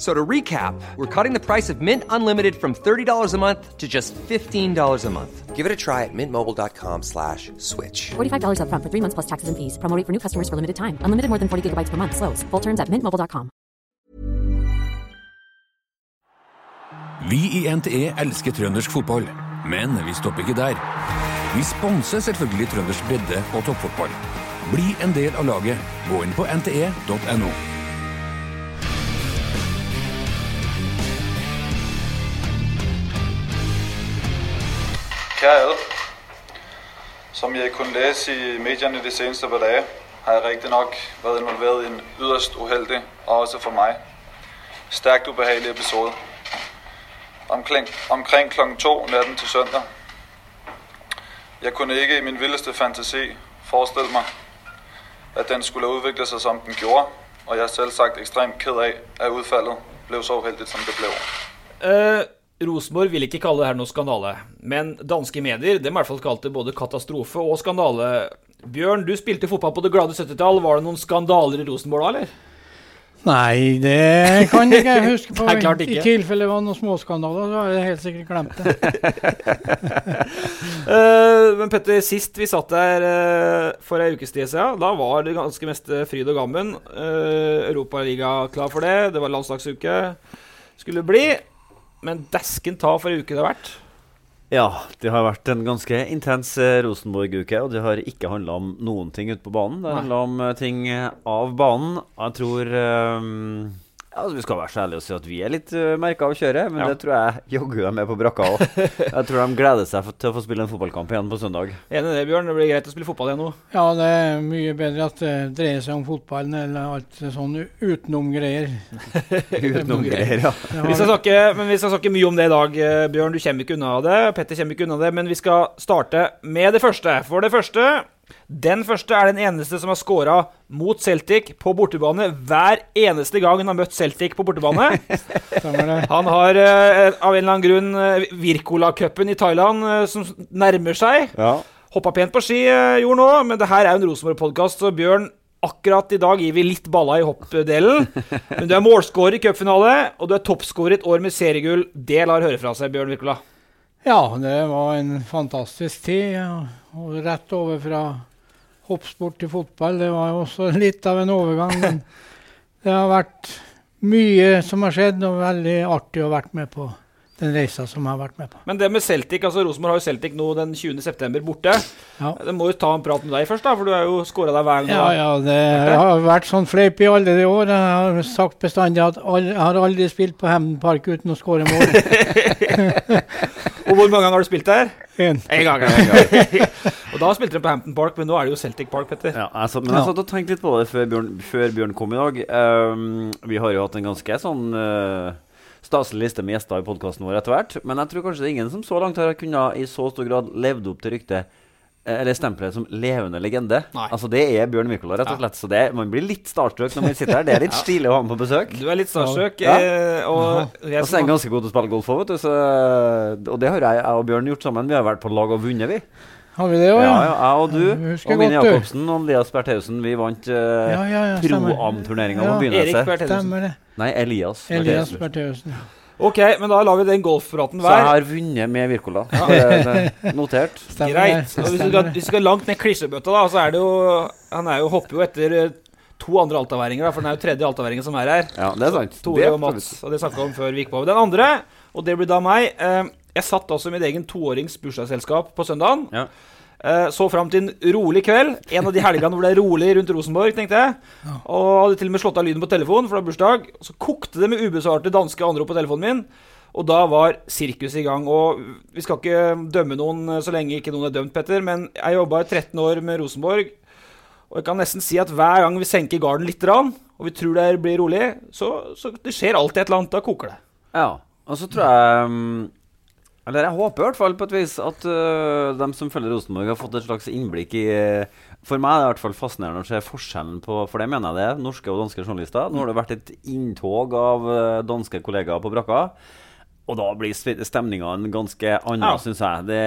So to recap, we're cutting the price of Mint Unlimited from $30 a month to just $15 a month. Give it a try at mintmobile.com slash switch. $45 upfront for three months plus taxes and fees. Promo for new customers for limited time. Unlimited more than 40 gigabytes per month. Slows. Full terms at mintmobile.com. Vi i NTE elsker trøndersk fotball, men vi stopper ikke der. Vi sponser selvfølgelig trøndersk bredde- og toppfotball. Bli en del av laget. Gå inn på nte.no. Alle. Som jeg kunne læse i medierne de seneste par dager, har jeg riktignok nok været involveret i en yderst uheldig, og også for meg, stærkt ubehagelig episode. Omkring, omkring klokken to natten til søndag. Jeg kunne ikke i min vildeste fantasi forestille meg at den skulle utvikle seg som den gjorde, og jeg er selvsagt ekstremt ked av at utfallet ble så uheldig som det ble. Eh, Rosenborg vil ikke kalle det her noe skandale, men danske medier de har i hvert fall kalt det både katastrofe og skandale. Bjørn, du spilte fotball på det glade 70-tall. Var det noen skandaler i Rosenborg da, eller? Nei, det kan ikke jeg huske på. Nei, ikke. I tilfelle det var noen småskandaler, så har jeg helt sikkert glemt det. uh, men Petter, sist vi satt der uh, for ei ukes tid siden, da var det ganske meste fryd og gammen. Uh, Europaliga klar for det. Det var landslagsuke. Skulle bli. Men dæsken ta for ei uke det har vært. Ja, det har vært en ganske intens eh, Rosenborg-uke, og det har ikke handla om noen ting ute på banen. Det handla om eh, ting av banen. Jeg tror ja, altså, Vi skal være så ærlige og si at vi er litt uh, merka av kjøret, men Ja. det tror jeg jaggu de er på brakka òg. jeg tror de gleder seg for, til å få spille en fotballkamp igjen på søndag. Enig i det, Bjørn. Det blir greit å spille fotball igjen nå. Ja, det er mye bedre at det dreier seg om fotballen eller alt sånn utenom-greier. Utenom greier, ja. Vi skal snakke, men vi skal snakke mye om det i dag. Eh, Bjørn, du kommer ikke unna det. Petter kommer ikke unna det. Men vi skal starte med det første. For det første Den første er den eneste som har scora mot Celtic på bortebane hver eneste gang han har møtt Celtic på bortebane. Han har uh, av en eller annen grunn uh, Wirkola-cupen i Thailand uh, som nærmer seg. ja. Hoppa pent på ski, eh, gjorde nå, men det her er jo en Rosenborg-podkast, så Bjørn Akkurat i dag gir vi litt balla i hoppdelen. Men du er målscorer i cupfinale, og du er toppscorer i et år med seriegull. Det lar høre fra seg, Bjørn Wirkola. Ja, det var en fantastisk tid. Og rett over fra hoppsport til fotball. Det var jo også litt av en overgang. Men det har vært mye som har skjedd, og veldig artig å ha vært med på den reisa som jeg har vært med på. Men det med Celtic, altså Rosenborg har jo Celtic nå den 20.9. borte. Ja. Det må jo ta en prat med deg først, da, for du har jo skåra deg hver gang. Ja, ja, det har vært sånn fleip i alle de år. Jeg har sagt bestandig at jeg har aldri spilt på Hemden Park uten å skåre mål. Og hvor mange ganger har du spilt der? En. Én gang. og da spilte du på Hampton Park, men nå er det jo Celtic Park, Petter. Ja, altså, men jeg satt og tenkte litt på det før Bjørn, før Bjørn kom i dag. Um, vi har jo hatt en ganske sånn uh, staselig liste med gjester i podkasten vår etter hvert. Men jeg tror kanskje det er ingen som så langt har kunnet i så stor grad levd opp til ryktet eh, eller stempelet som levende legende. Nei. Altså Det er Bjørn Mykola, rett og Ja. slett. Så det, man blir litt starstruck når man sitter her. Det er litt stilig å ha ham på besøk. Du er litt starstruck. Ja. eh, og Og så er han ganske god til å spille golf òg, vet du. Så, og det har jeg, jeg og Bjørn gjort sammen. Vi har vært på lag og vunnet, vi. Har vi det òg, Ja, ja? ja, jeg og du Ja, og Mine. Jacobsen og Elias Bertheussen vi vant uh, Ja, ja, ja, pro-am-turneringa Ja. på. Bertheussen. Nei, Elias. Elias Bertheussen. Bertheussen. Ok, men da lar vi den golfpraten Så jeg har vunnet med Wirkola. Er Notert. Stemmer Greit. Og hvis, du skal, hvis du skal langt ned klisjebøtta, da, så er det jo Han er jo, hopper jo etter eh, to andre altaværinger, da, for den er jo tredje altaværingen som er her. Ja, det er sant. Det Tore er og Mats. Og det snakka om før vi gikk på. Den andre, og det blir da meg eh, Jeg satt altså i mitt egen toårings bursdagsselskap på søndagen. Ja. Eh, så fram til en rolig kveld. En av de helgene hvor det er rolig rundt Rosenborg, tenkte jeg. Og hadde til og med slått av lyden på telefonen, for det var bursdag. Så kokte det med ubesvarte danske anrop på telefonen min. Og da var sirkuset i gang. Og vi skal ikke dømme noen eh, så lenge ikke noen er dømt, Petter, men jeg jobba i 13 år med Rosenborg. Og jeg kan nesten si at hver gang vi senker garden litt, og vi tror det blir rolig, så, så det skjer alltid et eller annet. Da koker det. Ja. Og så tror jeg mm, Eller jeg håper i hvert fall på et vis at uh, de som følger Rosenborg, har fått et slags innblikk i uh, For meg er det i hvert fall fascinerende å se forskjellen på For det mener jeg det er, norske og danske journalister. Nå har det vært et inntog av uh, danske kollegaer på brakka. Og da blir stemninga ganske annen, Ja. syns jeg. Det,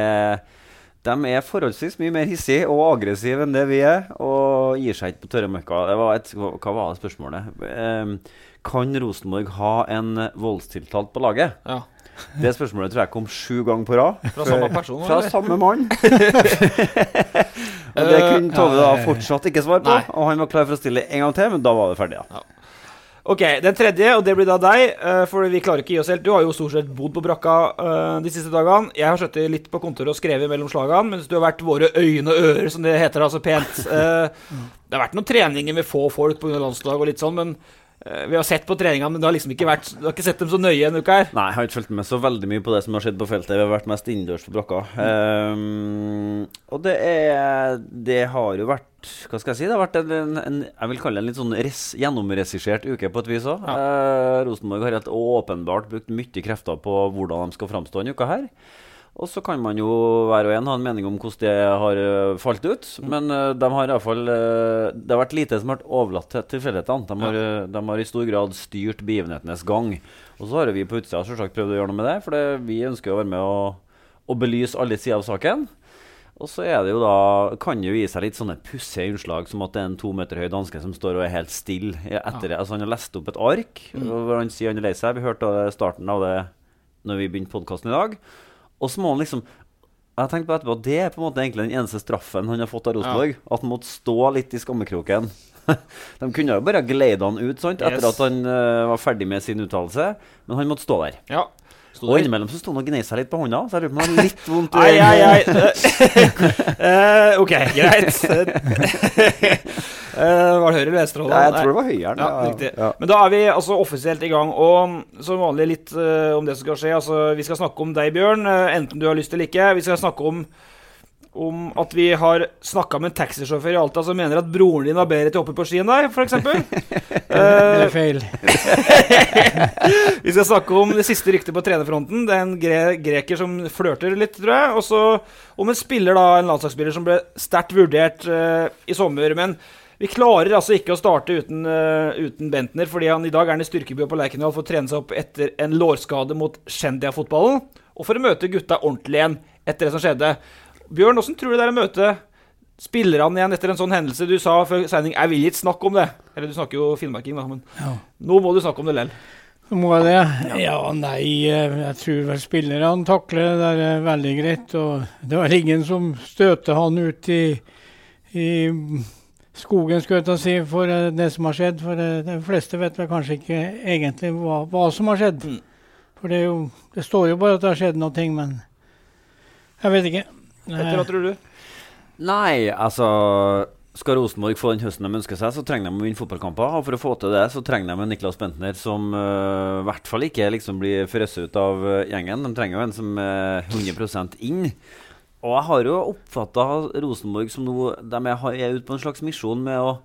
de er forholdsvis mye mer hissige og aggressive enn det vi er, og gir seg ikke på tørre møkka. Det var et, hva hva var det spørsmålet? Ehm, kan Rosenborg ha en voldstiltalt på laget? Ja. Det spørsmålet tror jeg kom sju ganger på rad. Fra samme person, Fra eller? samme mann. og det kunne Tove da fortsatt ikke svare på. Nei. Og han var klar for å stille en gang til, men da var det ferdig. Ja. Ok, Den tredje, og det blir da deg. eh, For vi klarer ikke å gi oss helt. Du har jo stort sett bodd på brakka eh, de siste dagene. Jeg har sittet litt på kontoret og skrevet mellom slagene, mens du har vært våre øyne og ører, som det heter altså pent. Eh, det har vært noen treninger med få folk pga. landslag og litt sånn, men eh, vi har sett på treningene, men det har liksom ikke vært Du har ikke sett dem så nøye en uke her. Nei, jeg har ikke fulgt med så veldig mye på det som har skjedd på feltet. Vi har vært mest innendørs på brakka. Ehm, og det er Det har jo vært Hva skal jeg si? Det har vært en, en, en Jeg vil kalle det en litt sånn res, gjennomregissert uke på et vis òg. Rosenborg har helt åpenbart brukt mye krefter på hvordan de skal framstå denne uka her. Og så kan man jo hver og en ha en mening om hvordan det har øh, falt ut. Men uh, de har i hvert fall øh, Det har vært lite som har vært overlatt til tilfeldighetene. De, har, øh, de har i stor grad styrt begivenhetenes gang. Og så har vi på utsida selvsagt prøvd å gjøre noe med det, for det, vi ønsker å være med og, og belyse alle sider av saken. Og så er det jo da kan det jo gi seg litt sånne pussige innslag som at det er en to meter høy danske som står og er helt stille. Etter det. Altså Han har lest opp et ark hvor han sier han er lei seg. Vi hørte starten av det når vi begynte podkasten i dag. Og så må han liksom Jeg tenkte på etterpå Det er på en måte egentlig den eneste straffen han har fått av Rosenborg. At han måtte stå litt i skammekroken. De kunne jo bare geleid han ut sant? etter Yes. at han uh, var ferdig med sin uttalelse, men han måtte stå der. Ja. Sto Og innimellom så sto han og gnei seg litt på hånda, så jeg lurer på om han har litt vondt i ai. Eh, ok, greit. Uh, var det høyre eller venstre? Ja, jeg tror det var høyre. Ja, ja. Men da er vi altså offisielt i gang. Og som vanlig litt uh, om det som skal skje. Altså, vi skal snakke om deg, Bjørn, uh, enten du har lyst eller ikke. Vi skal snakke om, om at vi har snakka med en taxisjåfør i Alta som mener at broren din var bedre til å hoppe på ski enn deg, f.eks. Det er feil. Vi skal snakke om det siste ryktet på trenerfronten. Det er en gre greker som flørter litt, tror jeg. Og så om en spiller, da, en landslagsspiller som ble sterkt vurdert uh, i sommer. Men vi klarer altså ikke å starte uten, uh, uten Bentner, fordi han i dag er han i styrkebua på Lerkendal for å trene seg opp etter en lårskade mot Shendia-fotballen. Og for å møte gutta ordentlig igjen etter det som skjedde. Bjørn, åssen tror du det er å møte spillerne igjen etter en sånn hendelse? Du sa før sending 'jeg vil ikke snakke om det'. Eller du snakker jo finnmarking, da, men Ja. nå må du snakke om det lell. Må jeg det? Ja, nei, eh, jeg tror vel spillerne takler det der eh, veldig greit. Og det var ingen som støter han ut i, i skogen, skulle jeg si, for eh, det som har skjedd. For de fleste vet vel kanskje ikke egentlig hva, hva som har skjedd. Mm. For det, er jo, det står jo bare at det har skjedd noe, men jeg vet ikke. Petter, hva tror du? Nei, altså Skal Rosenborg få den høsten de ønsker seg, så trenger de å vinne fotballkamper. Og for å få til det, så trenger de en Niklas Bentner som øh, i hvert fall ikke liksom blir frosset ut av øh, gjengen. De trenger jo en som er 100% inn. Og jeg har jo oppfatta Rosenborg som noe De er, er ute på en slags misjon med å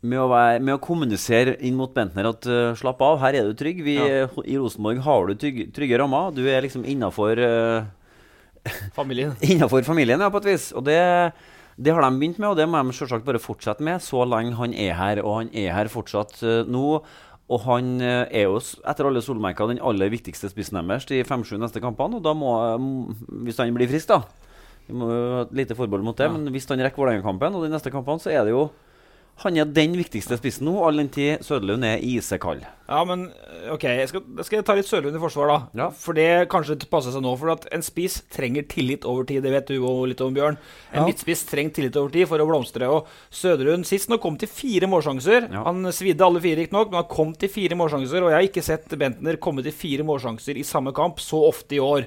med å, være, med å kommunisere inn mot Bentner at uh, slapp av, her er du trygg. Vi, I Rosenborg har du trygge, trygge rammer. Du er liksom innafor Familien. Innenfor familien, ja, på et vis. Og det, det har de begynt med, og det må de selvsagt bare fortsette med så lenge han er her. Og han er her fortsatt uh, nå. Og han uh, er jo, etter alle solmerker, den aller viktigste spissen deres de fem-sju neste kampene. Og da må, mm, hvis han blir frisk, da Vi må jo ha et lite forbehold mot det. Men hvis han rekker Vålerenga-kampen og de neste kampene, så er det jo han er den viktigste spissen nå, all den tid Søderlund er isekald. Ja, men OK, jeg skal, jeg skal ta litt Søderlund i forsvar, da. Ja. For det kanskje passer seg nå. For at en spiss trenger tillit over tid. Det vet du òg litt om, Bjørn. En Ja. midtspiss trenger tillit over tid for å blomstre. Og Søderlund sist nå kom til fire målsjanser. Ja. Han svidde alle fire, riktignok, men han kom til fire målsjanser. Og jeg har ikke sett Bentner komme til fire målsjanser i samme kamp så ofte i år.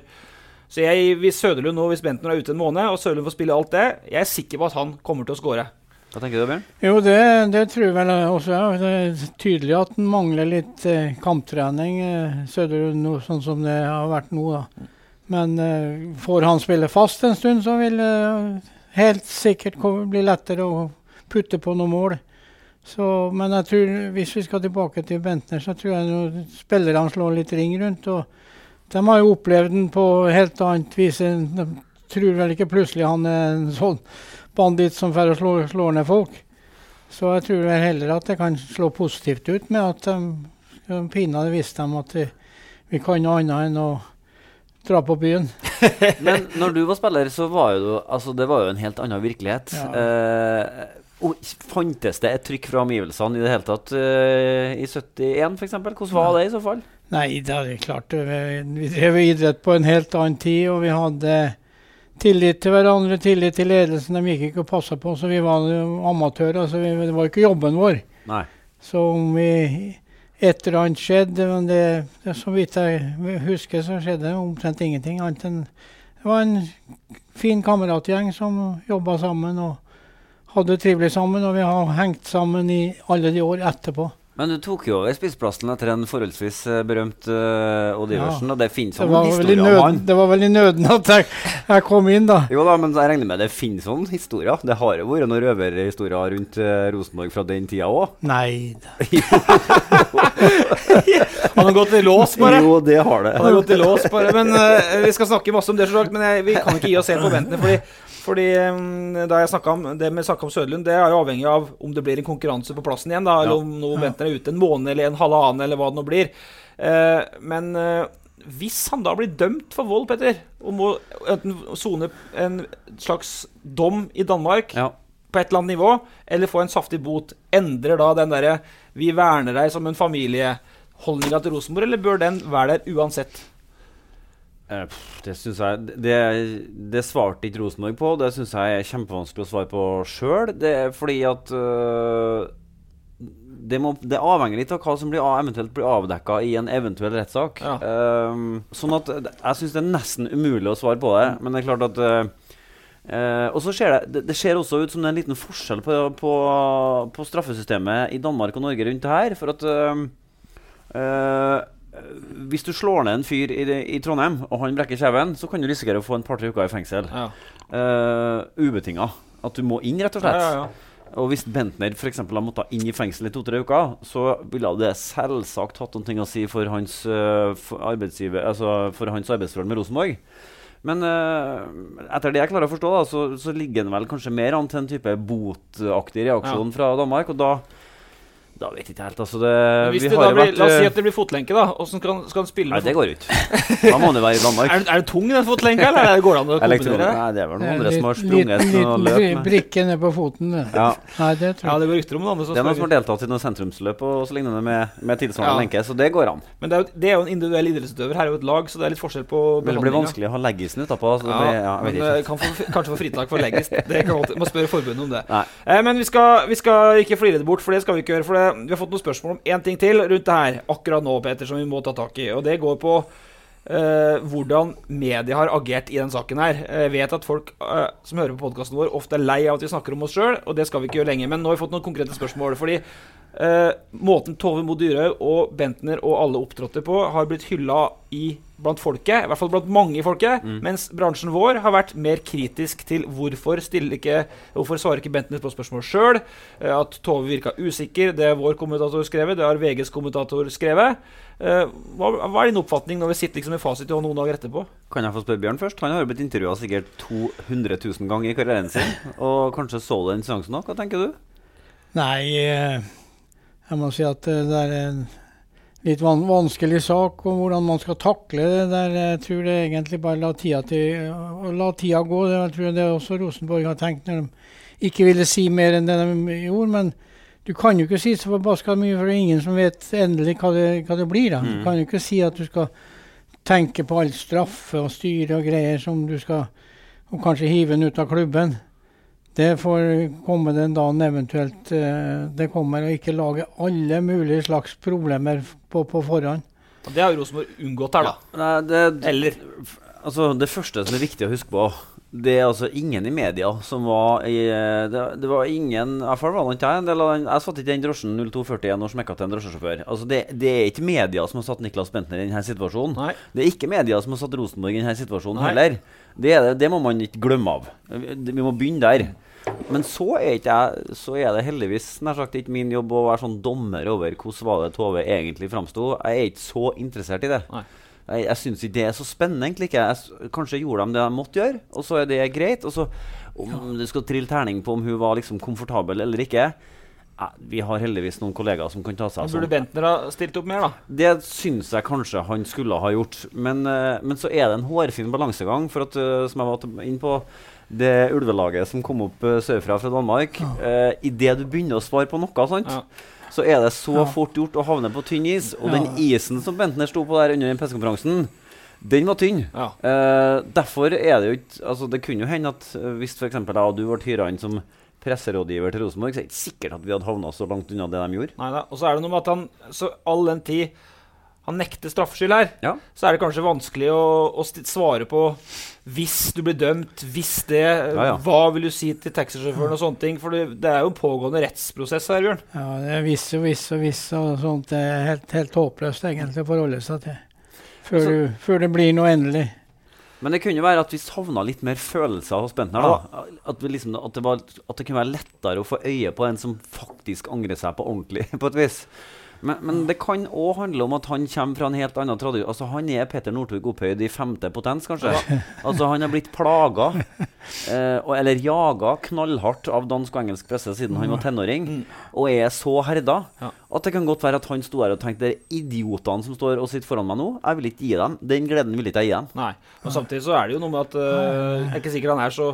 Så jeg, hvis Søderlund nå, hvis Bentner er ute en måned, og Søderlund får spille alt det, jeg er sikker på at han kommer til å skåre. Hva tenker du, Bjørn? Jo, det, det tror jeg vel også. Ja. Det er tydelig at han mangler litt eh, kamptrening, eh, Søderlund, nå, sånn som det har vært nå. da. Men eh, får han spille fast en stund, så vil det helt sikkert bli lettere å putte på noen mål. Så, men jeg tror, hvis vi skal tilbake til Bentner, så tror jeg nå spillerne slår litt ring rundt. og De har jo opplevd den på helt annet vis. De tror vel ikke plutselig han er en sånn banditt som får slå, slå ned folk. Så jeg tror vel heller at det kan slå positivt ut med at de, de pinadø viste dem at vi, vi kan noe annet enn å dra på byen. Men når du var spiller, så var jo Altså, det var jo en helt annen virkelighet. Ja. Eh, og fantes det et trykk fra omgivelsene i det hele tatt uh, i 71 f.eks.? Hvordan var det i så fall? Nei, det er klart. Vi, vi drev idrett på en helt annen tid, og vi hadde tillit til hverandre, tillit til ledelsen. De gikk ikke og passa på, så vi var amatører. Altså vi, Det var ikke jobben vår. Nei. Så om vi et eller annet skjedde, men det, det så vidt jeg husker, så skjedde det omtrent ingenting. annet enn Det var en fin kameratgjeng som jobba sammen og hadde det trivelig sammen. Og vi har hengt sammen i alle de år etterpå. Men du tok jo over spiseplassen etter en forholdsvis eh, berømt uh, Odd Ja. Iversen, og det finnes jo var, vel om han. det var vel i nøden at jeg, jeg kom inn, da. Jo da, men jeg regner med det finnes sånne historier. Det har jo vært noen røverhistorier rundt uh, Rosenborg fra den tida òg. Nei da. Han har gått i lås, bare. Jo, det har det. Han har gått i lås, bare. Men uh, Vi skal snakke masse om det, selvsagt, men jeg, vi kan ikke gi oss helt på ventene. Fordi, fordi mm, da jeg om det med snakka om Søderlund, det er jo avhengig av om det blir en konkurranse på plassen igjen, da, eller Ja. om nå venter er ute en måned eller en halvannen, eller hva det nå blir. Eh, men eh, hvis han da blir dømt for vold, Petter, og må enten sone en slags dom i Danmark Ja. på et eller annet nivå, eller få en saftig bot, endrer da den derre 'vi verner deg som en familie'-holdninga til Rosenborg, eller bør den være der uansett? Eh, Det synes jeg Det, det svarte ikke Rosenborg på. Det syns jeg er kjempevanskelig å svare på sjøl. Det er fordi at uh, det, må, det avhenger litt av hva som blir, eventuelt blir avdekka i en eventuell rettssak. Ja. Ehm, sånn at jeg syns det er nesten umulig å svare på det. Men det er klart at eh, Og så ser det, det ser også ut som det er en liten forskjell på, på, på straffesystemet i Danmark og Norge rundt det her. For at hvis du slår ned en fyr i, i Trondheim, og han brekker kjeven, så kan du risikere å få en par-tre uker i fengsel. Ja. Uh, Ubetinga. At du må inn, rett og slett. ja, ja. Og hvis Bentner for eksempel, har måttet inn i fengsel i to-tre uker, så ville det selvsagt hatt ting å si for hans, eh, for altså for hans arbeidsforhold med Rosenborg. Men uh, etter det jeg klarer å forstå, da, så, så ligger han vel kanskje mer an til en type botaktig reaksjon fra Danmark. Og da, da vet jeg ikke helt. Altså det, Hvis vi det har da blir, vært, la oss si eh, at det blir fotlenke, da. Hvordan skal, skal han spille Nei, det går ut. Da må han jo være i Danmark. Er, er det tung, den fotlenka, eller er går det an å kombinere? Nei, det er vel noen andre som har sprunget liten, og løpt med. brikke ned på foten. Det. Ja. Nei, det tror Ja, jeg. det går rykter om noen andre som Det er noen som har deltatt i noen sentrumsløp og så lignende med, med tilsvarende Ja. lenke, så det går an. Men det er, jo, det er jo en individuell idrettsutøver. Her er jo et lag, så det er litt forskjell på Men det blir vanskelig å ha leggisen utapå. Ja, blir, ja, men eh, kan få, kanskje få fritak for leggis. Det kan godt, må spørre forbundet om det. Eh, men vi skal, vi skal ikke flire det bort, for det skal vi ikke gjøre. For det, vi har fått noen spørsmål om én ting til rundt det her akkurat nå, Peter, som vi må ta tak i. Og det går på Uh, hvordan media har agert i den saken her. Jeg vet at folk uh, som hører på podkasten vår, ofte er lei av at vi snakker om oss sjøl, og det skal vi ikke gjøre lenger. Men nå har vi fått noen konkrete spørsmål. Fordi uh, måten Tove Mo Dyrhaug og Bentner og alle opptrådte på, har blitt hylla i blant folket, i hvert fall blant mange i folket, mens bransjen vår har vært mer kritisk til hvorfor ikke Hvorfor svarer ikke Bentner på spørsmål sjøl? At Tove virka usikker. Det har vår kommentator skrevet, det har VGs kommentator skrevet. Eh, hva, hva er din oppfatning når vi sitter liksom med fasit og noen dager etterpå? Kan jeg få spørre Bjørn først? Han har jo blitt intervjua sikkert 200 000 ganger i karrieren sin. Og kanskje så du den seansen òg. Hva tenker du? Nei, eh, jeg må si at eh, det er en litt van vanskelig sak om hvordan man skal takle det der. Jeg tror det egentlig bare la tida, til, la tida gå. Det jeg tror det også Rosenborg har tenkt når de ikke ville si mer enn det de gjorde. Men du kan jo ikke si så forbaska mye, for det er ingen som vet endelig hva det, hva det blir. da. Du Mm. kan jo ikke si at du skal tenke på all straffe og styre og greier som du skal Og kanskje hive den ut av klubben. Det får komme den dagen eventuelt eh, det kommer, og ikke lage alle mulige slags problemer på, på forhånd. Og Det har Rosenborg unngått her, da. Nei, det, Eller Altså, det første som er viktig å huske på, det er altså ingen i media som var i eh, Det, det var ingen I hvert fall var det ikke jeg en del av den Jeg satt ikke i den drosjen 0241 og smekka til en drosjesjåfør. Altså, det, det er ikke media som har satt Niklas Bentner i denne situasjonen. Nei. Det er ikke media som har satt Rosenborg i denne situasjonen Nei. heller. Det, det, må man ikke glemme av. Vi må begynne der. Men så er, jeg, så er det heldigvis nær sagt ikke min jobb å være sånn dommer over hvordan var det Tove egentlig framsto. Jeg er ikke så interessert i det. Nei. Jeg, jeg syns ikke det er så spennende, egentlig. ikke jeg, Kanskje gjorde de det de måtte gjøre, og så er det greit. Og så om du skal trille terning på om hun var liksom komfortabel eller ikke eh, Vi har heldigvis noen kollegaer som kan ta seg av sånt. burde. Bentner ha stilt opp mer, da. Det syns jeg kanskje han skulle ha gjort. Men, eh, men så er det en hårfin balansegang. For at, eh, som jeg var inne på, det ulvelaget som kom opp uh, sørfra fra Danmark uh, Idet du begynner å svare på noe, sant, Ja. Så er det så Ja. fort gjort å havne på tynn is. Og Ja. den isen som Bentner sto på der under den pressekonferansen, den var tynn. Ja. Eh, derfor er det jo ikke altså Det kunne jo hende at eh, hvis f.eks. jeg og du ble hyra inn som presserådgiver til Rosenborg, så er det ikke sikkert at vi hadde havna så langt unna det de gjorde. Nei da. Og så er det noe med at han så all den tid han nekter straffskyld her, Ja. så er det kanskje vanskelig å, å svare på hvis du blir dømt, hvis det ja. Hva vil du si til taxisjåføren og sånne ting? For det, det er jo en pågående rettsprosess her, Bjørn. Ja, det er visse og visse og visse og sånt. Det er helt, helt håpløst egentlig å forholde seg til. Før, Altså- du, før det blir noe endelig. Men det kunne jo være at vi savna litt mer følelser hos Bentner. da. At, vi liksom, at, det var, at det kunne være lettere å få øye på en som faktisk angrer seg på ordentlig. på et vis. Men, men det kan òg handle om at han kommer fra en helt annen tradisjon. Altså, han er Peter Northug opphøyd i femte potens, kanskje. Altså, han har blitt plaga, eh, eller jaga knallhardt av dansk og engelsk presse siden han var tenåring, og er så herda at det kan godt være at han sto her og tenkte det er idiotene som står og sitter foran meg nå, jeg vil ikke gi dem. Den gleden vil ikke jeg gi dem. Nei. Og samtidig så er det jo noe med at uh, Jeg er ikke sikker han er så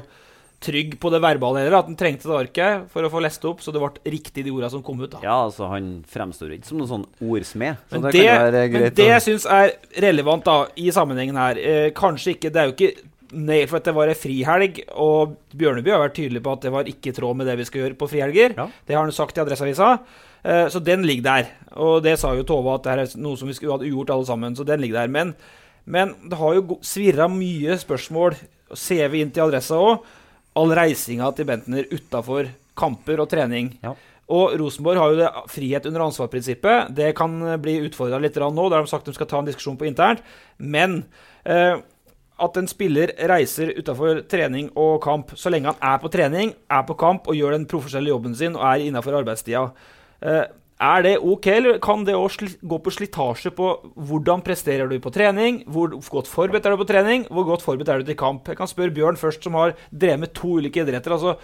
trygg på det verbale heller. At han trengte det arket for å få lest opp, så det ble riktig de ordene som kom ut. da. Ja, altså Han fremstår ikke som noen sånn ordsmed. Så Men det, det, men det jeg syns er relevant da, i sammenhengen her eh, Kanskje ikke Det er jo ikke Nei, for at det var ei frihelg, og Bjørneby har vært tydelig på at det var ikke i tråd med det vi skal gjøre på frihelger. Ja. Det har han sagt i Adresseavisa. Eh, så den ligger der. Og det sa jo Tove at det er noe som vi skulle hatt ugjort alle sammen. Så den ligger der. Men, men det har jo svirra mye spørsmål, ser vi inn til Adressa òg, all reisinga til Bentner utafor kamper og trening. Ja. Og Rosenborg har jo det frihet under ansvar-prinsippet. Det kan eh, bli utfordra litt nå. Der har de sagt de skal ta en diskusjon på internt. Men eh, at en spiller reiser utafor trening og kamp så lenge han er på trening, er på kamp og gjør den profesjonelle jobben sin og er innafor arbeidstida, eh, er det ok, eller kan det òg gå på slitasje på hvordan presterer du på trening? Hvor godt forberedt er du på trening? Hvor godt forberedt er du til kamp? Jeg kan spørre Bjørn først, som har drevet med to ulike idretter. altså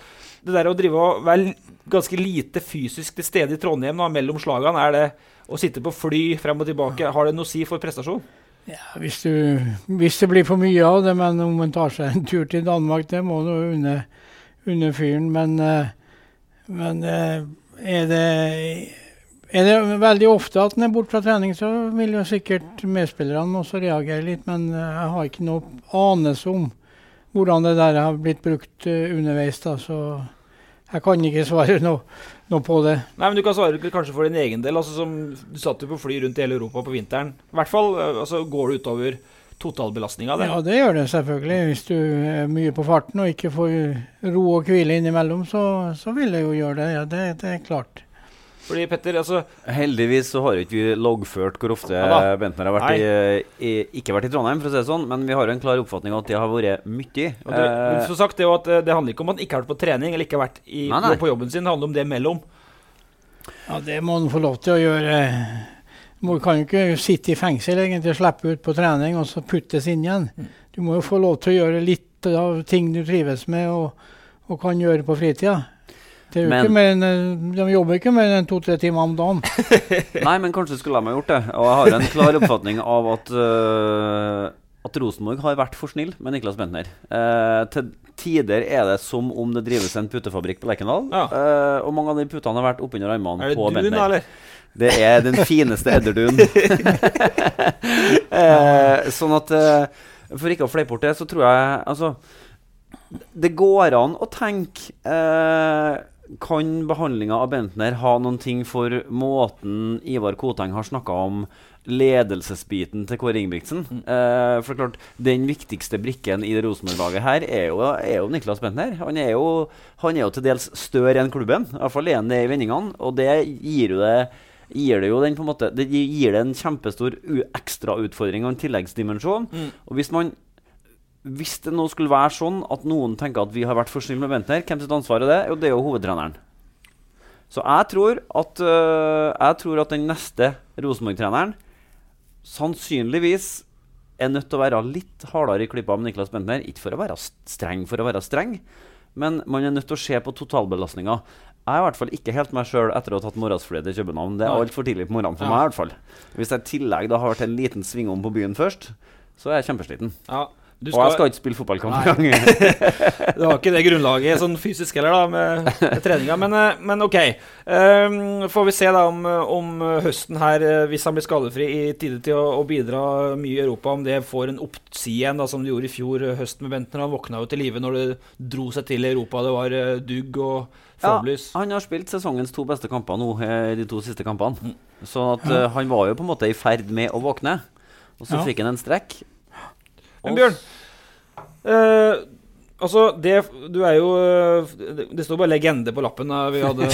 det der å drive og være ganske lite fysisk til stede i Trondheim da, mellom slagene, er det å sitte på fly frem og tilbake, har det noe å si for prestasjon? Ja, hvis, du, hvis det blir for mye av det, men om man tar seg en tur til Danmark, det må du unne, unne fyren. Men, eh, men eh, er det er det veldig ofte at en er borte fra trening, så vil jo sikkert medspillerne også reagere litt. Men eh, jeg har ikke noe anelse om hvordan det der har blitt brukt eh, underveis. da, så jeg kan ikke svare noe, noe på det. Nei, men Du kan svare kanskje for din egen del. altså som Du satt jo på fly rundt i hele Europa på vinteren. I hvert fall eh, altså, går det utover totalbelastninga. Ja, det gjør det selvfølgelig. Hvis du er mye på farten og ikke får ro og hvile innimellom, så, så vil det jo gjøre det. Ja, det, det er klart. Fordi Petter, altså Heldigvis så har ikke vi loggført hvor ofte Ja. Bentner har vært i, i, ikke vært i Trondheim, for å si det sånn, men vi har jo en klar oppfatning av at det har vært mye. og det, Eh, som sagt, det, at, eh, det handler ikke om at han ikke har vært på trening eller ikke har vært i, Nei, nei. på jobben sin. Det handler om det mellom. Ja, det må han få lov til å gjøre. Du kan jo ikke sitte i fengsel egentlig og slippe ut på trening og så puttes inn igjen. Du må jo få lov til å gjøre litt av ting du trives med og, og kan gjøre på fritida. Det er jo Men- ikke mer enn, eh, de jobber ikke mer enn to-tre timer om dagen. Nei, men kanskje skulle de ha gjort det. Og jeg har en klar oppfatning av at uh, At Rosenborg har vært for snill med Niklas Bentner. Uh, til tider er det som om det drives en putefabrikk på Lerkendal. Ja. Uh, og mange av de putene har vært oppunder armene Er det på dun, Bentner. eller? Det er den fineste edderduen. eh, sånn at eh, For ikke å fleipe bort det, så tror jeg Altså, det går an å tenke eh, Kan behandlinga av Bentner ha noen ting for måten Ivar Koteng har snakka om ledelsesbiten til Kåre Ingebrigtsen? Eh, for klart, Den viktigste brikken i det Rosenborg-laget her er jo, er jo Niklas Bentner. Han er jo, han er jo til dels større enn klubben. I hvert fall er han det i vendingene. Og det gir jo det gir det jo den på en måte Det gir det en kjempestor ekstra ekstrautfordring og en tilleggsdimensjon. Og hvis man hvis det nå skulle være sånn at noen tenker at vi har vært for snille med Bentner, hvem sitt ansvar er det? Jo, det er jo hovedtreneren. Så jeg tror at, øh, jeg tror at den neste Rosenborg-treneren sannsynligvis er nødt til å være litt hardere i klippa med Niklas Bentner. Ikke for å være streng for å være streng, men man er nødt til å se på totalbelastninga. Jeg er i hvert fall ikke helt meg sjøl etter å ha tatt morgensflyet til København. Det er altfor tidlig på morgenen for meg. i hvert fall. Hvis jeg i tillegg da har vært en liten svingom på byen først, så er jeg kjempesliten. Ja. Du Og jeg skal ikke spille fotballkamp engang. Du har ikke det grunnlaget sånn fysisk heller, da, med, med treninga. Men, eh, men OK. Um, får vi se da om, om høsten her, eh, hvis han blir skadefri i tide til å, å bidra mye i Europa, om det får en oppside igjen, da, som det gjorde i fjor eh, høst med Bentner. Han våkna jo til live når det dro seg til i Europa. Det var dugg og Ja, han har spilt sesongens to beste kamper nå, de to siste kampene. Mm. Så at, eh, han var jo på en måte i ferd med å våkne, og så Ja. fikk han en strekk. Men Bjørn, eh, altså det, du er jo eh, Det, står bare 'legende' på lappen. Da. Vi hadde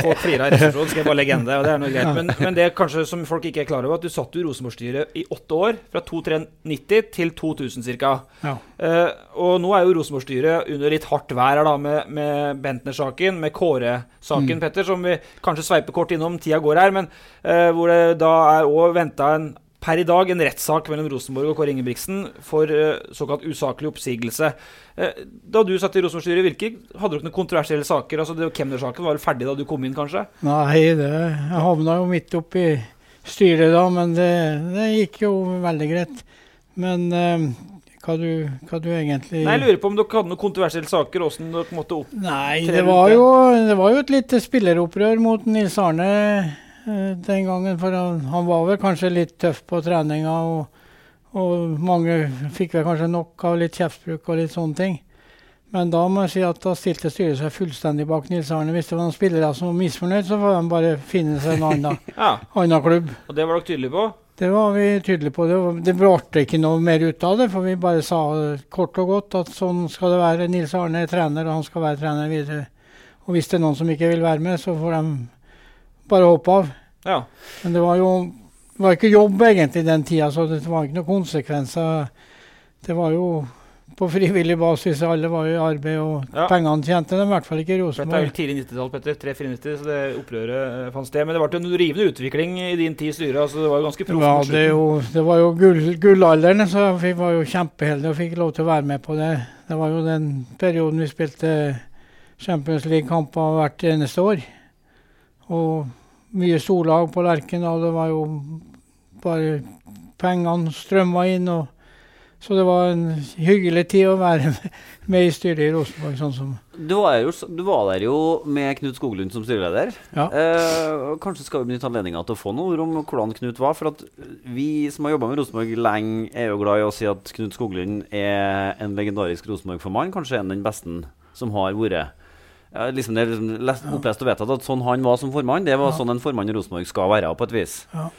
Folk flira i resepsjonen, skrev bare 'legende', og det er noe greit. Men, men det kanskje som folk ikke er klar over, at du satt i Rosenborg-styret i åtte år. Fra 2390 til 2000 ca. Ja. Eh, og nå er jo Rosenborg-styret under litt hardt vær her, da, med, med Bentner-saken, med Kåre-saken, Petter, som vi kanskje sveiper kort innom. Tida går her, men eh, hvor det da er òg venta en per i dag en rettssak mellom Rosenborg og Kåre Ingebrigtsen for eh, såkalt usaklig oppsigelse. Eh, da du satt i Rosenborg-styret, hvilke hadde dere noen kontroversielle saker? Altså, det- Kemner-saken var vel ferdig da du kom inn, kanskje? Nei, det, jeg havna jo midt oppi styret da, men det, det gikk jo veldig greit. Men eh, hva, du, hva du egentlig Nei, Jeg lurer på om dere hadde noen kontroversielle saker. Hvordan dere måtte opp... Nei, det var, jo, det var jo et lite spilleropprør mot Nils Arne den gangen. For han, han var vel kanskje litt tøff på treninga, og, og mange fikk vel kanskje nok av litt kjeftbruk og litt sånne ting. Men da må jeg si at da stilte styret seg fullstendig bak Nils Arne. Hvis det var noen spillere som var misfornøyd, så får de bare finne seg en annen, Ja, annen klubb. og det var dere tydelige på? Det var vi tydelige på. Det, var, det ble ikke noe mer ut av det, for vi bare sa kort og godt at sånn skal det være. Nils Arne er trener, og han skal være trener videre. Og hvis det er noen som ikke vil være med, så får de bare hoppe av. Ja. Men det var jo det var ikke jobb egentlig den tida, så det var ikke noen konsekvenser. Det var jo på frivillig basis. Alle var jo i arbeid, og Ja. pengene tjente de i hvert fall ikke i Rosenborg. Dette er jo tidlig 90-tall, Petter. 394, så det opprøret eh, fant sted. Men det ble en rivende utvikling i din tid i styret. Altså, det var jo ganske proft. Ja, det, jo, det var jo gull, gullalderen, så vi var jo kjempeheldige og fikk lov til å være med på det. Det var jo den perioden vi spilte Champions League-kamper hvert eneste år. Og mye storlag på Lerkendal. Det var jo bare Pengene strømma inn. og så det var en hyggelig tid å være med i styret i Rosenborg. sånn som Du var, jo, du var der jo med Knut Skoglund som styreleder. Ja. Eh, kanskje skal vi benytte anledninga til å få noen ord om hvordan Knut var. For vi som har jobba med Rosenborg lenge, er jo glad i å si at Knut Skoglund er en legendarisk Rosenborg-formann. Kanskje en av den beste som har vært. Ja, liksom det er liksom lest, opplest og vedtatt at sånn han var som formann, det var sånn en formann i Rosenborg skal være, på et vis. Ja.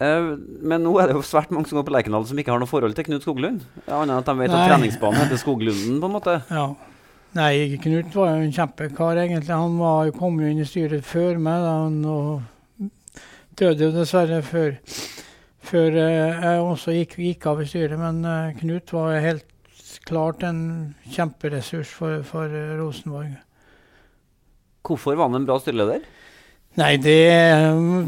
Eh, men nå er det jo svært mange som går på Lerkendal som ikke har noe forhold til Knut Skoglund. Annet enn at de vet at treningsbanen heter Skoglunden, på en måte. Ja. Nei, Knut var jo en kjempekar, egentlig. Han var, kom jo inn i styret før meg, da, han, og døde jo dessverre før, før eh, jeg også gikk, gikk av i styret. Men eh, Knut var helt klart en kjemperessurs for, for Rosenborg. Hvorfor var han en bra styreleder? Nei, det,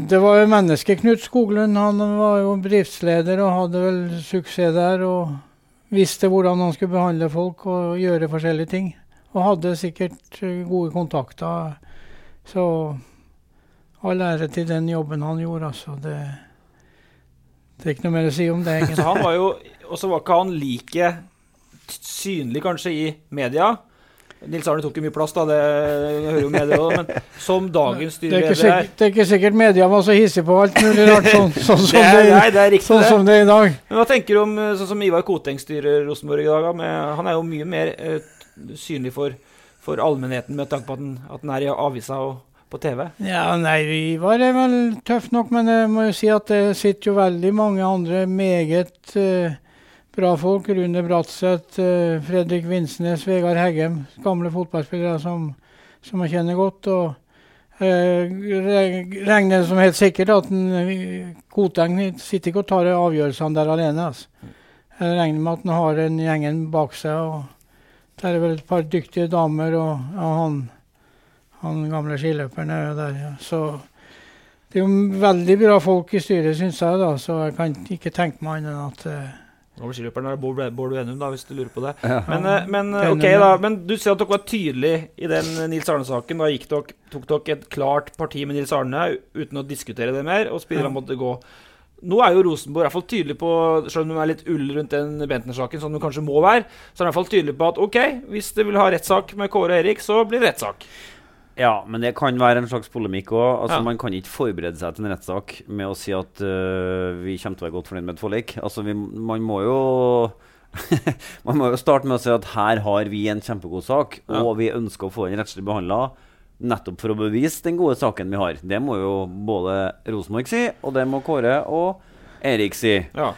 det var jo mennesket Knut Skoglund. Han var jo driftsleder og hadde vel suksess der. Og visste hvordan han skulle behandle folk og gjøre forskjellige ting. og hadde sikkert eh, gode kontakter. Så all ære til den jobben han gjorde, altså. Det, det er ikke noe mer å si om det. Så han var jo, Og så var ikke han like synlig kanskje i media. Nils Arne tok jo mye plass, da, det hører jo med, det òg, men som dagens Det er, styreleder sikkert, det er ikke sikkert media var så hissige på alt mulig rart, sånn, sånn, som, Det er- det, nei, det er riktig, sånn som det er i dag. Men hva tenker du om eh, sånn som Ivar Koteng styrer Rosenborg i dag? da, Med, han er jo mye mer uh, synlig for, for allmennheten med tanke på at han, at han er i avisa og på TV. Ja, nei, Ivar er vel tøff nok, men jeg må jo si at det sitter jo veldig mange andre meget eh, bra folk. Rune Bratseth, eh, Fredrik Vinsnes, Vegard Heggem. Gamle fotballspillere som, som jeg kjenner godt. og eh, regner som helt sikkert at eh, Koteng sitter ikke og tar avgjørelsene der alene. Altså. Jeg regner med at han har en gjengen bak seg. og Der er vel et par dyktige damer og, og han han gamle skiløperen er jo der, ja. Så det er jo veldig bra folk i styret, syns jeg, da. Så jeg kan ikke tenke meg annet enn at Gamle skiløperen er Bård Bård Wenum, da, hvis du lurer på det. Ja. Men, eh, men, eh, ok da, men du ser at dere var tydelige i den eh, Nils Arne-saken. Da gikk dere, tok dere et klart parti med Nils Arne uten å diskutere det mer, og spillerne Ja. måtte gå. Nå er jo Rosenborg i hvert fall tydelig på, selv om de er litt ull rundt den Bentner-saken, som de kanskje må være, så er de i hvert fall tydelig på at ok, hvis de vil ha rettssak med Kåre og Erik, så blir det rettssak. Ja, men det kan være en slags polemikk òg. Altså, Ja. Man kan ikke forberede seg til en rettssak med å si at uh, vi kommer til å være godt fornøyd med et forlik. Altså, vi, man må jo Man må jo starte med å si at her har vi en kjempegod sak, Ja. og vi ønsker å få den rettslig behandla. Nettopp for å bevise den gode saken vi har. Det må jo både Rosenborg si, og det må Kåre og Erik si. Ja.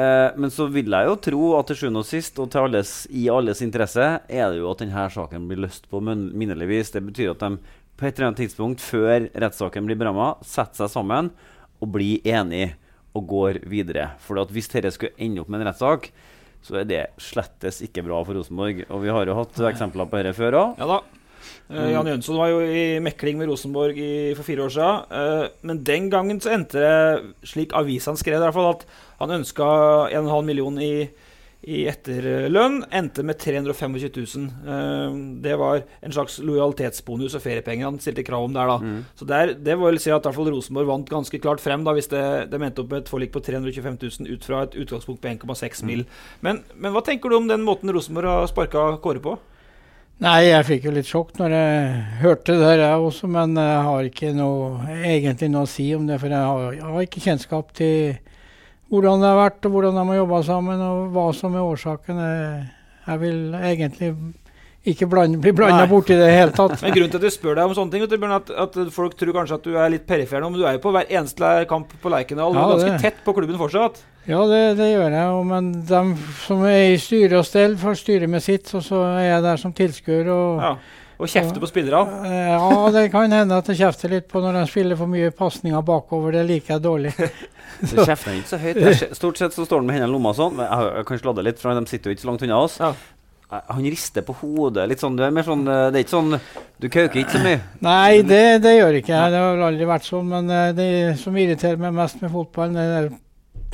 Eh, men så vil jeg jo tro at til sjuende og sist, og til alles, i alles interesse, er det jo at denne saken blir løst på minnelig vis. Det betyr at de på et eller annet tidspunkt før rettssaken blir beramma, setter seg sammen og blir enige og går videre. For hvis dette skulle ende opp med en rettssak, så er det slettes ikke bra for Rosenborg. Og vi har jo hatt eksempler på dette før òg. Ja da. Uh, Jan Jønsson var jo i mekling med Rosenborg i, for fire år siden. Uh, men den gangen så endte det, slik avisene skrev, i hvert fall, at han ønska 1,5 million i, i etterlønn. Endte med 325 000. Eh, det var en slags lojalitetsbonus og feriepenger han stilte krav om der, da. Mm. Så der, det vil si at i hvert fall Rosenborg vant ganske klart frem da, hvis det, de endte opp med et forlik på 325 000 ut fra et utgangspunkt på 1,6 mil. Men, men hva tenker du om den måten Rosenborg har sparka Kåre på? Nei, jeg fikk jo litt sjokk når jeg hørte det der, jeg også. Men jeg har ikke noe, egentlig noe å si om det. For jeg har, jeg har ikke kjennskap til hvordan det har vært, og hvordan de har jobba sammen, og hva som er årsaken. Jeg, vil egentlig ikke blande, bli blanda borti det i det hele tatt. Men grunnen til at du spør deg om sånne ting, Bjørn, at, at folk tror kanskje at du er litt perifer nå, men du er jo på hver eneste kamp på Lerkendal. Ja, ganske det- tett på klubben fortsatt. Ja, det, det gjør jeg. og- Men de som er i styre og stell, får styre med sitt. Og så er jeg der som tilskuer. Og, Ja. Og kjefter på spillerne. Ja, det kan hende at jeg kjefter litt på når de spiller for mye pasninger bakover. Det liker jeg dårlig. Så kjefter ikke så høyt. Stort sett så står han med hendene i lomma sånn. Jeg, jeg kan sladde litt, for de sitter jo ikke så langt unna oss. Ja. Han rister på hodet. litt sånn, Det er mer sånn, eh, det er ikke sånn Du kauker ikke så mye. Nei, det, det gjør ikke jeg. Det har aldri vært sånn. Men eh, det som irriterer meg mest med fotballen, er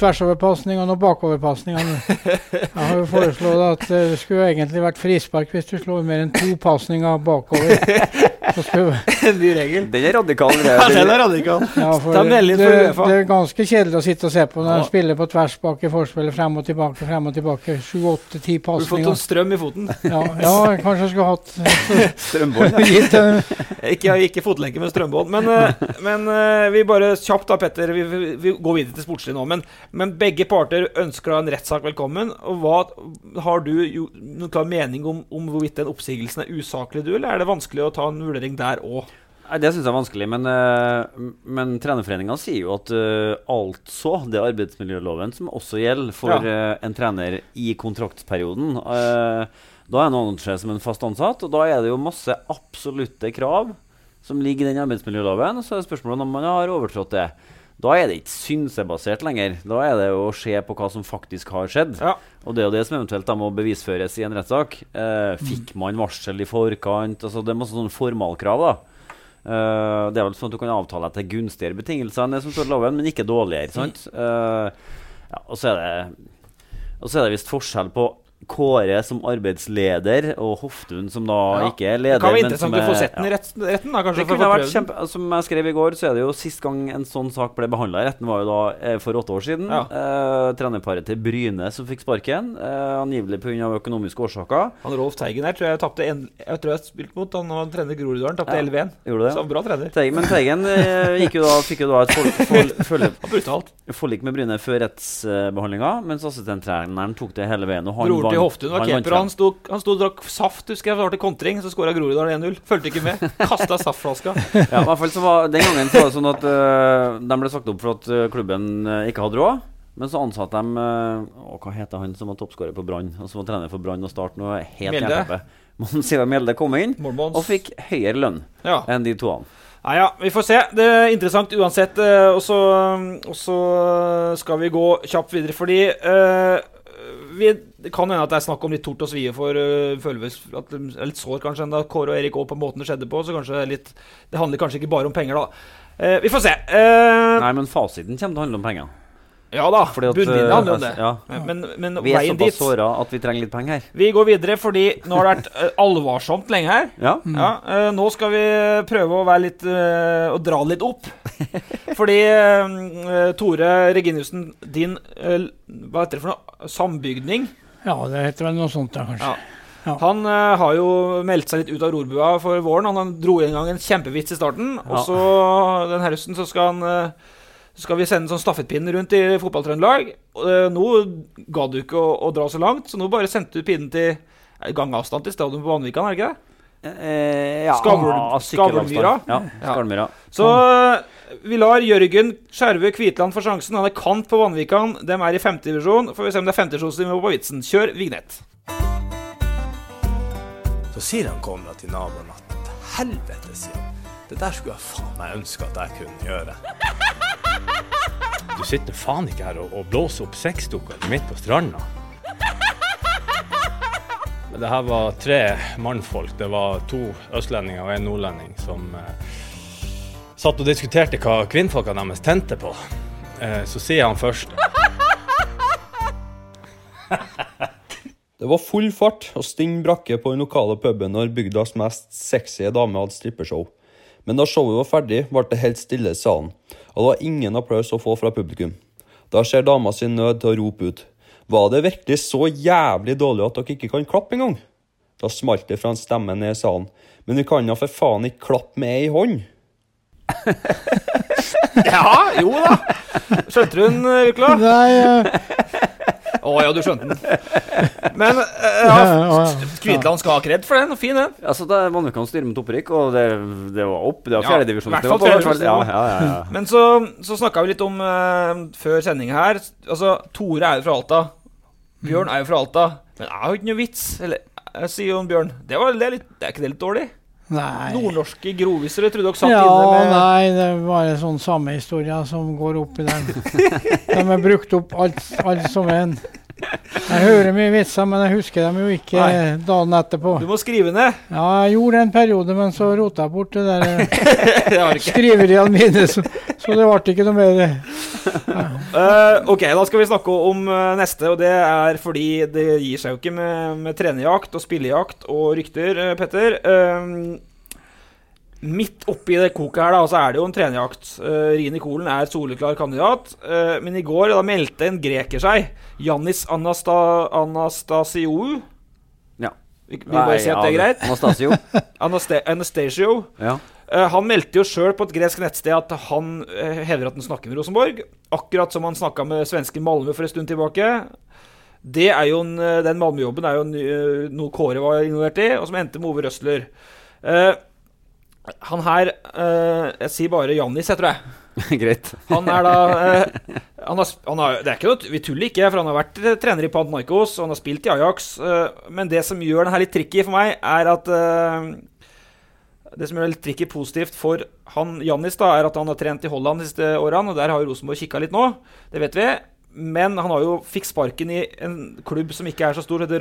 tversoverpasningene og bakoverpasningene. Jeg har jo foreslått at eh, det skulle egentlig vært frispark hvis du slår mer enn to pasninger bakover. En ny regel. Den er radikal. Ja, den er radikal. ja, for det, det, for det er ganske kjedelig å sitte og se på når Ja. de spiller på tvers bak i forspillet. Frem og tilbake, frem og tilbake. Sju, åtte, ti Du har fått pasninger. strøm i foten. Ja, ja, jeg kanskje skulle hatt Strømbånd. Ikke, ikke fotlenke med strømbånd. Men, eh, men eh, vi bare kjapt da, Petter. Vi, vi, vi går videre til sportslig nå. Men, men begge parter ønsker da en rettssak velkommen. Og hva Har du jo, noen klar mening om, om hvorvidt den oppsigelsen er usaklig, du, eller er det vanskelig å ta en vurdering der òg? Det syns jeg er vanskelig, men, uh, men Trenerforeninga sier jo at uh, altså det er arbeidsmiljøloven som også gjelder for Ja. uh, en trener i kontraktsperioden. Uh, da er han ansett som en fast ansatt, og da er det jo masse absolutte krav som ligger i den arbeidsmiljøloven. Og så er det spørsmålet om man har overtrådt det. Da er det ikke synsebasert lenger. Da er det å se på hva som faktisk har skjedd. Ja. Og det er jo det som eventuelt må bevisføres i en rettssak. Eh, fikk man varsel i forkant? Altså, det er masse sånne formalkrav. da. Eh, det er vel sånn at du kan avtale deg til gunstigere betingelser enn det som står i loven, men ikke dårligere. sant? Eh, ja, og så er det og så er det visst forskjell på Kåre som arbeidsleder, og Hoftun som da Ja. ikke er leder. Det kan være interessant å få sett den i retten, da, kanskje. Det kunne vært kjempe Som jeg skrev i går, så er det jo sist gang en sånn sak ble behandla i retten, var jo da eh, for åtte år siden. Ja. Eh, trenerparet til Bryne som fikk sparken, eh, angivelig pga. økonomiske årsaker. Han Rolf Teigen her tror jeg tapte en, Jeg tror jeg spilte mot han var trener Groruddalen. Tapte Ja, 11-1. gjorde det. Så bra trener. Teigen, men Teigen eh, jo da, fikk jo da et for, for, følge- forlik med Bryne før rettsbehandlinga, mens assistenttreneren tok det hele veien. Og han vant- Hoftun var han keeper. Han sto, han sto og drakk saft, husker jeg. Det var til kontring, så skåra Groruddalen 1-0. Fulgte ikke med. Kasta saftflaska. Ja, i hvert fall så var Den gangen så var det sånn at uh, de ble sagt opp for at eh, klubben eh, ikke hadde råd. Men så ansatte de uh, Hva heter han som var toppskårer på Brann? Og som var trener for Brann og Start nå? Helt jernteppe. Mons Ivar Mjelde kom inn Mormons. og fikk høyere lønn Ja. enn de to. Nei, ja, vi får se. Det er interessant uansett. Og så, og så skal vi gå kjapt videre, fordi uh, vi, Det kan hende at det er snakk om litt tort og svie for uh, føles at det er litt sår kanskje enda Kåre og Erik òg på måten det skjedde på. Så kanskje det er litt Det handler kanskje ikke bare om penger, da. Uh, vi får se. Uh, Nei, men fasiten kommer til å handle om penger. ja da, bunnlinjen eh, handler om det. ja. Men, men Vi er såpass såra at vi trenger litt penger her. Vi går videre, fordi nå har det vært alvorsomt lenge her. Ja. Ja, uh, nå skal vi prøve å være litt uh, Å dra litt opp. Fordi uh, Tore Reginiussen, din Hva heter det for noe? Sambygning. Ja, det heter vel noe sånt, da, kanskje. Ja. Ja. Han uh, har jo meldt seg litt ut av rorbua for våren. Han dro en gang en kjempevits i starten. Og så den høsten så skal han uh, så skal vi sende sånn stafettpinn rundt i Fotballtrøndelag. Eh, Nå ga du ikke å, å dra så langt, så nå bare sendte du pinnen til gangavstand til stadion på Vanvikan, er det ikke det? Eh, ja. Skavlmyra? Ja, Skavlmyra. Så vi lar Jørgen Skjerve Kvitland få sjansen. Han er kant på Vanvikan. De er i femtedivisjon. Får vi se om det er femtedivisjonsnivå på vitsen. Kjør vignett. Så sier han kona til naboen at helvete, sier han. Det der skulle jeg faen meg ønske at jeg kunne gjøre. Du sitter faen ikke her og, og blåser opp sexdukker midt på stranda. Men det her var tre mannfolk. Det var to østlendinger og en nordlending som eh, satt og diskuterte hva kvinnfolka deres tente på. Eh, så sier han først Det var full fart og stinn brakke på den lokale puben når bygdas mest sexy dame hadde strippeshow. Men da showet var ferdig, ble det helt stille i salen, og det var ingen applaus å få fra publikum. Da ser dama sin nød til å rope ut. Var det virkelig så jævlig dårlig at dere ikke kan klappe engang? Da smalt det fra en stemme ned i salen. Men vi kan da for faen ikke klappe med ei hånd? Ja, jo da. Skjønte du den, Vikla? Nei, uh... oh, ja, du skjønte den. Men uh, Ja, ja, ja, ja. Kvitland skal ha kred for den. Fin, den. Ja, så da det kan styre mot opprykk, og det, det var opp. Det var Ja, fjerdedivisjonsnivå. i hvert fall Ja, ja, ja, ja. Men så, så snakka vi litt om uh, før sending her Altså, Tore er jo fra Alta. Bjørn er jo fra Alta. Men jeg har jo ikke noe vits. Eller, sier jo Bjørn Det, var, det, er litt, det er ikke det litt dårlig? Nei. Nordnorske grovisere, trodde dere satt Ja, inne med nei, det er bare sånn samme historie som går opp i den. De har brukt opp alt, alt som en. Jeg hører mye vitser, men jeg husker dem jo ikke Nei. dagen etterpå. Du må skrive ned. Ja, jeg gjorde det en periode, men så rota jeg bort det der eh, har skriveriene mine, så, så det ble ikke noe mer. Eh, ok, da skal vi snakke om eh, neste, og det er fordi det gir seg jo ikke med, med trenerjakt og spillejakt og rykter, eh, Petter. Eh, midt oppi det koket her da, så er det jo en trenerjakt. Uh, Rini Kolen er soleklar kandidat, Uh, men i går da meldte en greker seg. Jannis Anasta Anastasiou. Ja. Vi, vi bare si at det er greit. Anastasio. Anaste Anastasio. Ja. Uh, han meldte jo sjøl på et gresk nettsted at han uh, hevder at han snakker med Rosenborg. Akkurat som han snakka med svenske Malmö for en stund tilbake. Det er jo en, Den Malmö-jobben er jo en, noe Kåre var involvert i, og som endte med Ove Røsler. Eh, han her eh, Jeg sier bare Jannis, jeg tror jeg. Greit. Han er da eh, han har, han har, Det er ikke noe, Vi tuller ikke, for han har vært eh, trener i Panathinaikos og han har spilt i Ajax. eh, men det som gjør den her litt tricky for meg, er at eh, Det som gjør det litt tricky positivt for han Jannis, da, er at han har trent i Holland de siste årene. Og der har jo Rosenborg kikka litt nå. Det vet vi. Men han har jo fikk sparken i en klubb som ikke er så stor. Det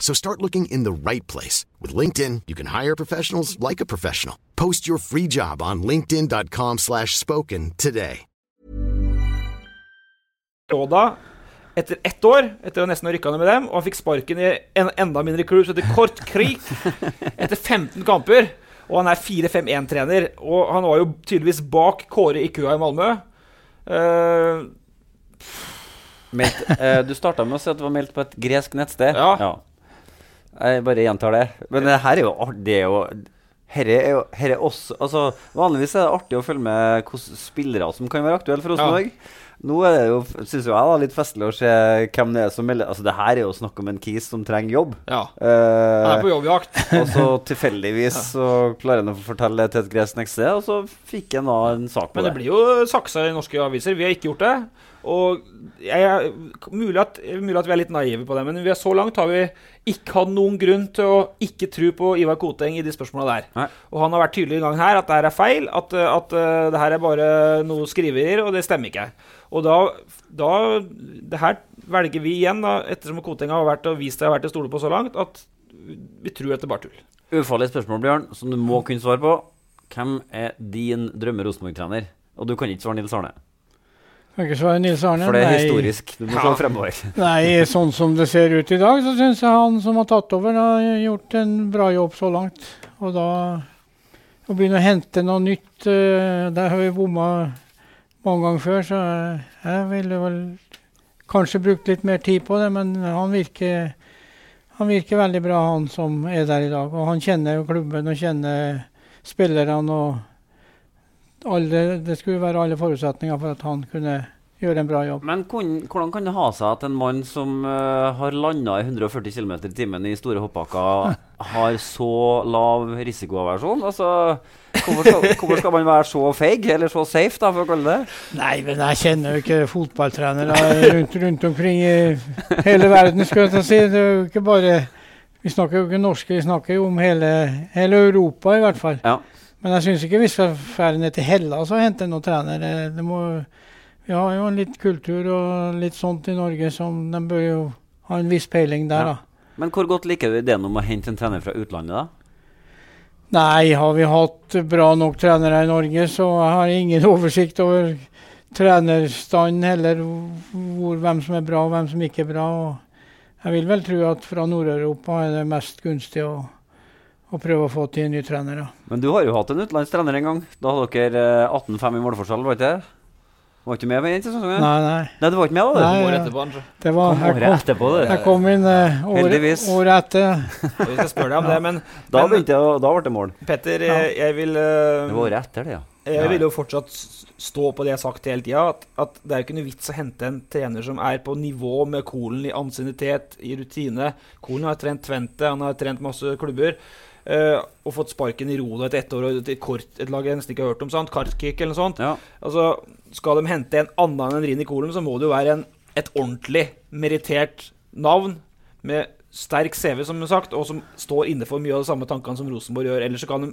So start looking in the right place. With LinkedIn, you can hire professionals like a professional. Post your free job on linkedin.com slash spoken today. Råda etter ett år, etter å nesten ha rykka ned med dem, og han fikk sparken i en enda mindre klubb som heter Kort Krik etter 15 kamper. Og han er 4-5-1-trener, og han var jo tydeligvis bak Kåre i køa i Malmö. Uh, meldt, uh, du starta med å si at det var meldt på et gresk nettsted. Ja. ja. Jeg bare gjentar det. Men det her er jo det er jo herre er også, altså, Vanligvis er det artig å følge med hvilke spillere som kan være aktuelle for Rosenborg. Ja. Nå er det jo, synes jo jeg da, litt festlig å se hvem det er som melder Altså, det her er jo snakk om en kis som trenger jobb. Ja. Uh, han er på jobbjakt. og så tilfeldigvis ja. så klarer han å fortelle det til et gresk nektsted, og så fikk han da en sak på det. Men det blir jo saksa i norske aviser. Vi har ikke gjort det. Og jeg, mulig, at, mulig at vi er litt naive på det, men vi er så langt har vi ikke hatt noen grunn til å ikke tro på Ivar Koteng i de spørsmåla der. Nei. Og han har vært tydelig i gang her at det her er feil, at, at uh, det her er bare noe skriverier, og det stemmer ikke. Og da, da Det her velger vi igjen, da, ettersom Koteng har vært og vist seg å ha vært til å stole på så langt, at vi tror at det bare tull. Ufarlig spørsmål, Bjørn, som du må kunne svare på. Hvem er din drømme Rosenborg-trener? Og du kan ikke svare Nils Arne. Kan ikke svare Nils Arne. For det er nei. historisk. Du må ja. se fremover. nei, sånn som det ser ut i dag, så syns jeg han som har tatt over, har gjort en bra jobb så langt. Og da å begynne å hente noe nytt uh, Der har vi bomma mange ganger før, så jeg ville vel kanskje brukt litt mer tid på det. Men han virker, han virker veldig bra, han som er der i dag. Og han kjenner jo klubben og kjenner spillerne. og alle, Det skulle være alle forutsetninger for at han kunne gjøre en bra jobb. Men hvordan kan det ha seg at en mann som uh, har landa i 140 km i timen i store hoppbakker, har så lav risikoaversjon? Altså, hvorfor skal, hvorfor skal, man være så feig, eller så safe, da, for å kalle det Nei, men jeg kjenner jo ikke fotballtrenere rundt, rundt, omkring i hele verden, skal jeg si. Det er jo ikke bare Vi snakker jo ikke norsk, vi snakker jo om hele, hele Europa, i hvert fall. Ja. Men jeg syns ikke vi skal dra ned til Hellas og hente noen trenere. Må vi har jo litt kultur og litt sånt i Norge som de bør jo ha en viss peiling der, ja. da. Men hvor godt liker du ideen om å hente en trener fra utlandet, da? Nei, har vi hatt bra nok trenere i Norge, så jeg har ingen oversikt over trenerstanden heller, hvor, hvem som er bra og hvem som ikke er bra. Og jeg vil vel tro at fra Nord-Europa er det mest gunstig å, å prøve å få til en ny trener. trenere. Men du har jo hatt en utenlandstrener en gang. Da hadde dere 18-5 eh, i målforskjell, var ikke det? Var ikke med på den sesongen? Nei, nei. Nei, Du var ikke med da? Nei, året etterpå, kanskje. Det var, kom året etterpå, det. Jeg kom inn uh, året, året etter. vi skal spørre deg om det, men Da begynte jeg, da ble det mål. Petter, jeg, jeg vil uh, Det var året etter, det, ja. Jeg vil jo fortsatt stå på det jeg har sagt hele tida, at, at, det er jo ikke noe vits å hente en trener som er på nivå med Kolen i ansiennitet, i rutine. Kolen har trent Tvente, han har trent masse klubber. Uh, og fått sparken i Roda etter ett år og et, kort, et lag jeg nesten ikke har hørt om. sant? Kartkik eller noe sånt. Ja. Altså, Skal de hente en annen enn Rini Kolen, så må det jo være en, et ordentlig merittert navn med sterk CV, som sagt, og som står inne for mye av de samme tankene som Rosenborg gjør. Ellers så kan de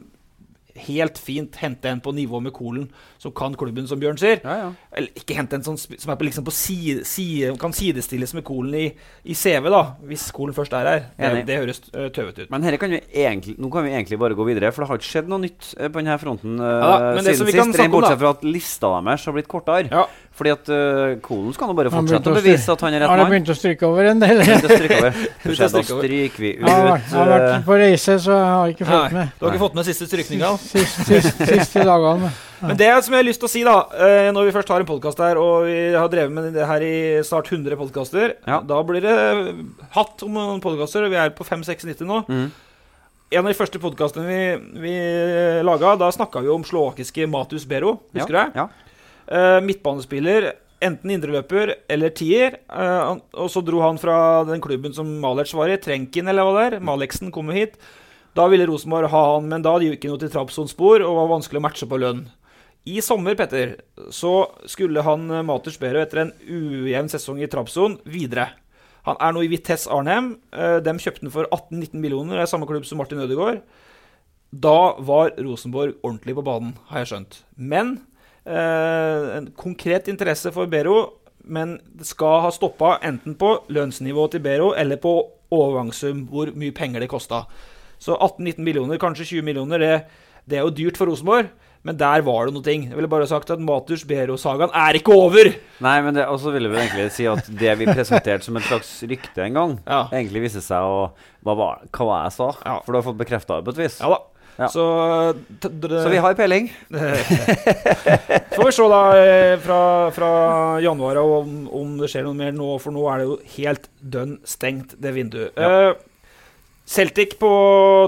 helt fint hente en på nivå med Kolen, som kan klubben, som Bjørn sier. Ja, ja. Eller ikke hente en som, som er på, liksom på side, side, kan sidestilles med Kolen i, i CV, da, hvis Kolen først er her. Det, det høres tøvete ut. Men kan vi egentlig, nå kan vi egentlig bare gå videre, for det har ikke skjedd noe nytt eh, på denne fronten eh, Ja da, men det som siden sist. Bortsett fra at lista deres har blitt kortere. Fordi at uh, Kolen skal nå bare fortsette å bevise at han er Har rett det har begynt å stryke over en del? Begynt å stryke over. Så Da stryker vi ut Jeg har, vært- jeg har vært eh, på reise, så jeg har ikke Nei, med. du har ikke fått med siste strykninga? Siste, siste, siste dagene. Men det som jeg har lyst til å si, da, eh, når vi først har en podkast her, og vi har drevet med det her i snart 100 podkaster, Ja. da blir det hatt om noen podkaster, og vi er på 5-96 nå. mm. En av de første podkastene vi, vi laga, da snakka vi om slovakiske Matus Bero. Husker du ja, det? Ja. Eh, midtbanespiller, enten indreløper eller tier. Eh, og så dro han fra den klubben som Malec var i, Trenkin eller hva det er. Maleksen kom jo hit. Da ville Rosenborg ha han, men da hadde de jo ikke noe til Trabzons og var vanskelig å matche på lønn. I sommer, Petter, så skulle han eh, Maters Bero etter en ujevn sesong i Trabzon videre. Han er nå i Vitesse Arnhem. De kjøpte han for 18-19 millioner. Det er samme klubb som Martin Ødegaard. Da var Rosenborg ordentlig på banen, har jeg skjønt. Men en konkret interesse for Bero, men det skal ha stoppa enten på lønnsnivået til Bero eller på overgangssum, hvor mye penger det kosta. Så 18-19 millioner, kanskje 20 millioner, det, det er jo dyrt for Rosenborg. Men der var det noe. ting. Jeg ville bare sagt at Maturs Bero-sagaen er ikke over! Nei, men det, også ville vi egentlig si at det vi presenterte som et slags rykte en gang, Ja. egentlig viste seg å Hva var, hva var jeg sa? Ja. For du har fått bekrefta det på et vis. Ja da. Ja. Så, Så vi har peiling. Får vi se da eh, fra, fra januar om, om det skjer noe mer nå, for nå er det jo helt dønn stengt, det vinduet. Ja. Uh, Celtic på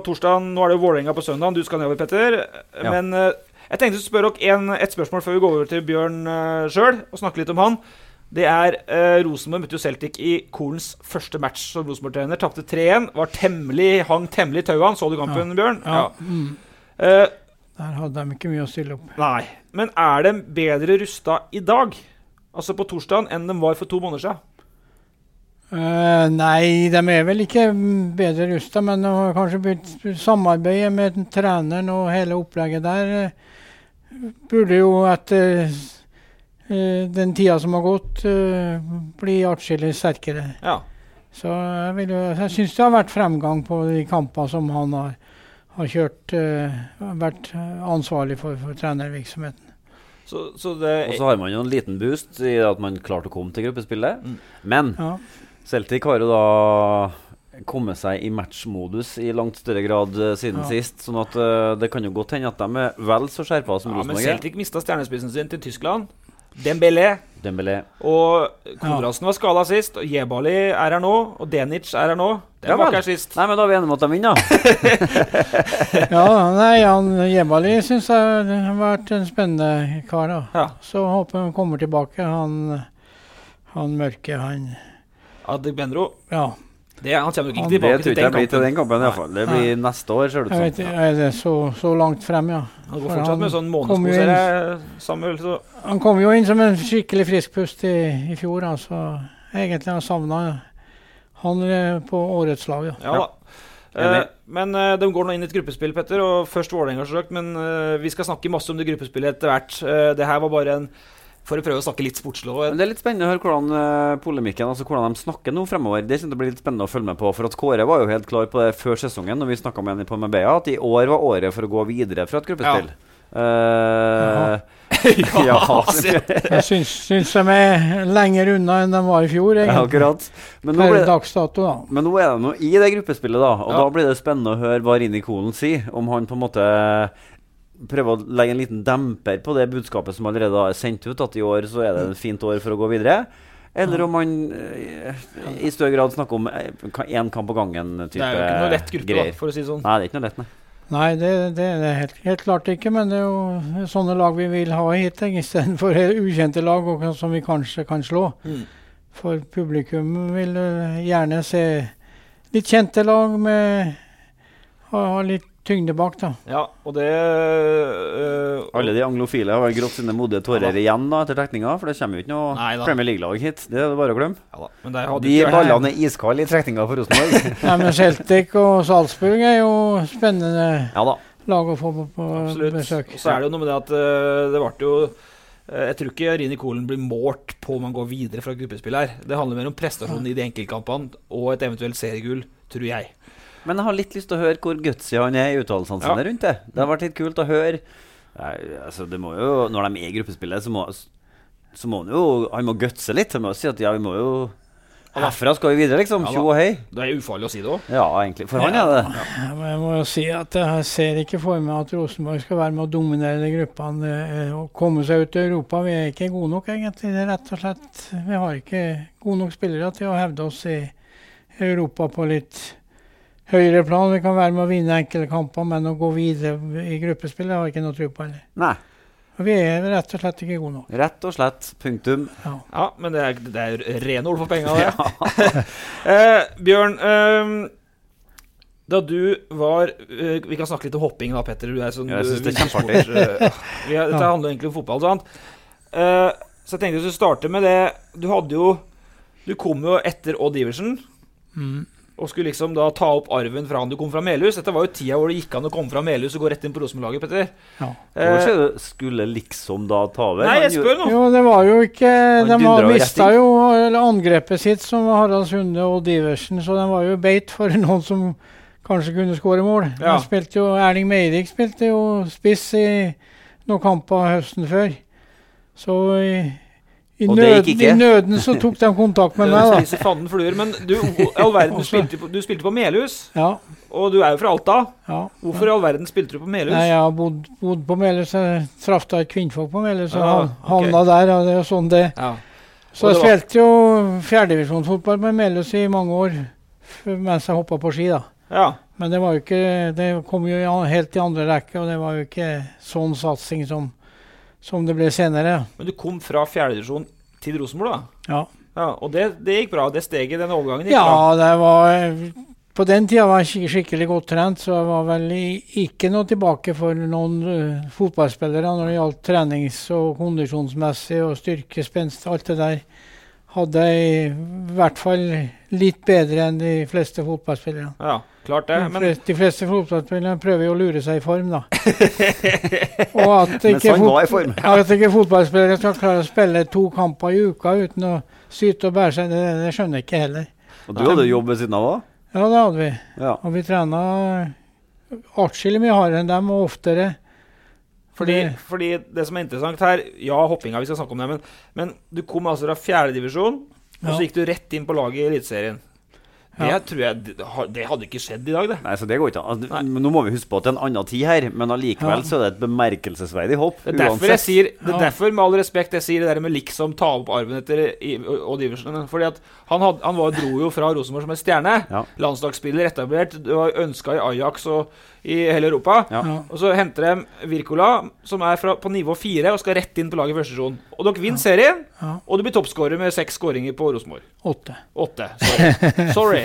torsdag, nå er det jo Vålerenga på søndag. Du skal nedover, Petter. Ja. Men uh, jeg tenkte å spørre dere en, et spørsmål før vi går over til Bjørn uh, sjøl og snakke litt om han. Det er eh, Rosenborg møtte jo Celtic i Kolens første match som Rosenborg-trener. Tapte 3-1. Var temmelig, hang temmelig i tauene. Så du kampen, Bjørn? Ja. Mm. Eh, Der hadde de ikke mye å stille opp. Nei. Men er de bedre rusta i dag, altså på torsdag, enn de var for to måneder siden? Uh, nei, de er vel ikke bedre rusta, men de har kanskje begynt samarbeidet med treneren og hele opplegget der. eh, burde jo etter eh, den tida som har gått, blir bli atskillig sterkere. Ja. Så jeg, vil jeg syns det har vært fremgang på de kampene som han har, har kjørt. eh, vært ansvarlig for, for trenervirksomheten. Så, så det Og så har man jo en liten boost i at man klarte å komme til gruppespillet. Mm. Men Ja. Celtic har jo da kommet seg i matchmodus i langt større grad eh, siden Ja. sist. Sånn at eh, det kan jo godt hende at de er vel så skjerpa som ja, Rosenborg Men Celtic mista stjernespissen sin til Tyskland. Dembélé. Dembélé. Og Konradsen var skada sist. og Jebali er her nå. Og Denic er her nå. Den Ja var ikke her sist. Nei, men da er vi enige om at de vinner. Ja, nei, han Jebali syns jeg har vært en spennende kar. da. Ja. Så håper jeg han kommer tilbake. Han, han mørke, han Adegbenro. Ja. Det, han kommer nok ikke tilbake til den tror Det tror jeg den blir til den kampen. iallfall. Det blir neste år, ser det ut som. er det så, så langt frem, ja. Han går fortsatt med sånn ser jeg, Samuel. Så Han kom jo inn som en skikkelig frisk pust i, i fjor, altså. Egentlig har jeg savna han eh, på årets lag, ja. ja da. Eh, men uh, de går nå inn i et gruppespill, Petter. Og først Vålerenga. Men uh, vi skal snakke masse om det gruppespillet etter hvert. Det her var bare en For å prøve å snakke litt sportslig. Men det er litt spennende å høre hvordan eh, polemikken Altså hvordan de snakker nå fremover. Det synes jeg blir litt spennende å følge med på. For at Kåre var jo helt klar på det før sesongen, når vi snakka med henne på Marbella, at i år var året for å gå videre fra et gruppespill. Eh, ja, Jeg syns, syns de er lenger unna enn de var i fjor, ja, egentlig. akkurat. Men nå, ble, dato, da. men nå er de nå i det gruppespillet, da. Og Ja. da blir det spennende å høre hva Rini Kolen sier. Om han på en måte prøver å legge en liten demper på det budskapet som allerede er sendt ut, at i år så er det et fint år for å gå videre. Eller om han eh, i større grad snakker om én kamp av gangen-type greier. Det er jo ikke noe lett gruppe, da, for å si det sånn. Nei, det er ikke noe lett, nei. Nei, det, det er helt, helt klart ikke, men det er jo sånne lag vi vil ha hit, istedenfor ukjente lag og som vi kanskje kan slå. Mm. For publikum vil eh, gjerne se litt kjente lag med ha, ha litt tyngde bak, da. Ja, og det øh, Alle de anglofile har vel grått sine modige tårer Ja igjen da etter trekninga, for det kommer jo ikke noe Nei. Premier League-lag hit. Det er det bare å glemme. ja, da. Men der hadde De ballene er iskalde i trekninga for Rosenborg. Nei, men Celtic og Salzburg er jo spennende ja da. lag å få på, på besøk. Og så er det jo noe med det at øh, det ble jo eh, Jeg tror ikke Rini Kolen blir målt på om han går videre fra gruppespill her. Det handler mer om prestasjonen i de enkeltkampene og et eventuelt seriegull, tror jeg. Men jeg har litt lyst til å høre hvor gutsy han er i uttalelsene sine Ja. rundt det. Det har vært litt kult å høre. Nei, altså, det må jo, når de er i gruppespillet, så må, så må han jo Han må gutse litt. Han må jo si at ja, vi må jo Herfra skal vi videre, liksom. Ja. Tjo og hei. Det er ufarlig å si det òg. Ja, egentlig. For han er det. Ja, men jeg må jo si at jeg ser ikke for meg at Rosenborg skal være med å dominere de gruppene eh, og komme seg ut i Europa. Vi er ikke gode nok, egentlig. Det er rett og slett Vi har ikke gode nok spillere til å hevde oss i Europa på litt høyere plan. Vi kan være med å vinne enkelte kamper, men å gå videre i gruppespillet har jeg ikke noe tro på heller. Nei. Vi er rett og slett ikke gode nok. Rett og slett. Punktum. Ja, men det er, det er rene ord for penga, det. eh, Bjørn, eh, da du var eh, Vi kan snakke litt om hopping, da, Petter. Du er sånn Ja, jeg synes det er kjempeartig. eh, vi har- dette handler egentlig om fotball. Sant? Eh, så jeg tenkte vi skulle starte med det Du hadde jo Du kom jo etter Odd Iversen. Mm. Og skulle liksom da ta opp arven fra han du kom fra Melhus. Dette var jo tida hvor det gikk an å komme fra Melhus og gå rett inn på Rosenborg-laget, Petter. Ja. Eh, skulle liksom da ta over? Nei, jeg spør nå. Jo, det var jo ikke De mista jo eller angrepet sitt, som Harald Sunde og Diversen, så den var jo beit for noen som kanskje kunne skåre mål. Ja. De spilte jo, Erling Meirik spilte jo spiss i noen kamper høsten før. Så i, ikke. i nøden så tok de kontakt med meg, da. Spiser fanden fluer. Men du, all verden, du spilte, på- du spilte på Melhus. Ja, Og du er jo fra Alta. ja. Hvorfor i all verden spilte du på Melhus? Nei, jeg har bodd, bodd på Melhus. Jeg traff da et kvinnfolk på Melhus og ja, han- ok. havna der. Og det er jo sånn det Ja. Så jeg spilte jo fjerdedivisjonsfotball med Melhus i mange år mens jeg hoppa på ski, da. ja. Men det var jo ikke Det kom jo helt i andre rekke, og det var jo ikke sånn satsing som, som det ble senere. Men du kom fra fjerdedivisjon til Rosenborg, da? Ja. Ja, Og det, det gikk bra? Det steget, den overgangen gikk ja, bra? det var På den tida var jeg skikkelig godt trent, så jeg var vel ikke noe tilbake for noen uh, fotballspillere når det gjaldt trenings- og kondisjonsmessig og styrke, spenst, alt det der. Hadde jeg i hvert fall litt bedre enn de fleste fotballspillere. Ja, klart det. De Men de fleste fotballspillere prøver jo å lure seg i form, da. og at ikke, han var i form. at ikke fotballspillere skal klare å spille to kamper i uka uten å syte og bære seg, det, det skjønner jeg ikke heller. Og du hadde jobb ved siden av òg? Ja, det hadde vi. Ja. Og vi trena atskillig mye hardere enn dem, og oftere. fordi, Det- fordi det som er interessant her Ja, hoppinga, vi skal snakke om det, men, men du kom altså fra fjerdedivisjon, og så gikk du rett inn på laget i Eliteserien. Det Ja. tror jeg det hadde ikke skjedd i dag, det. Nei, så det går ikke an. Altså, Nei. Nå må vi huske på at det er en annen tid her, men allikevel Ja. så er det et bemerkelsesverdig hopp. Det er derfor jeg sier Det er derfor, med all respekt, jeg sier det der med liksom ta opp arven etter Odd Iversen. Fordi at han, had, han var, dro jo fra Rosenborg som en stjerne. Ja. Landslagsspiller etablert. Ønska i Ajax og i hele Europa. Ja. Og så henter de Wirkola, som er fra, på nivå fire og skal rett inn på laget i første sesjon. Og dere vinner serien, Ja. og du blir toppskårer med seks skåringer på Rosenborg. Åtte. Åtte. Sorry. Sorry.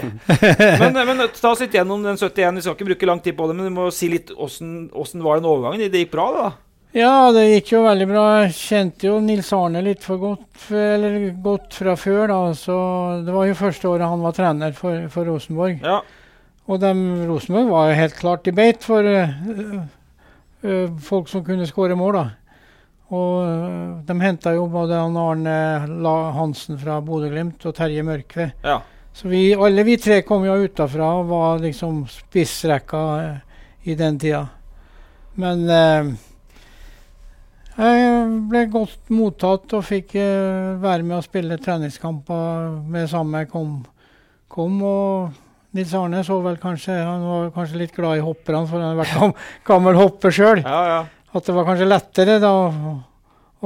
Men, men ta oss litt gjennom den 71. Vi skal ikke bruke lang tid på det, men du må si litt åssen var den overgangen. Det gikk bra, det, da? Ja, det gikk jo veldig bra. Jeg kjente jo Nils Arne litt for godt, eller godt fra før, da. Så det var jo første året han var trener for, for Rosenborg. Ja. Og dem, Rosenborg var jo helt klart i beit for uh, uh, folk som kunne skåre mål, da. Og øh, de henta jo både Arne La Hansen fra Bodø-Glimt og Terje Mørkve. ja. Så vi, alle vi tre kom jo utafra og var liksom spissrekka uh, i den tida. Men eh, jeg ble godt mottatt og fikk eh, være med å spille treningskamper med samme kom, kom. Og Nils Arne så vel kanskje Han var kanskje litt glad i hopperne, for han har vært gammel hopper sjøl. ja, ja. At det var kanskje lettere da å,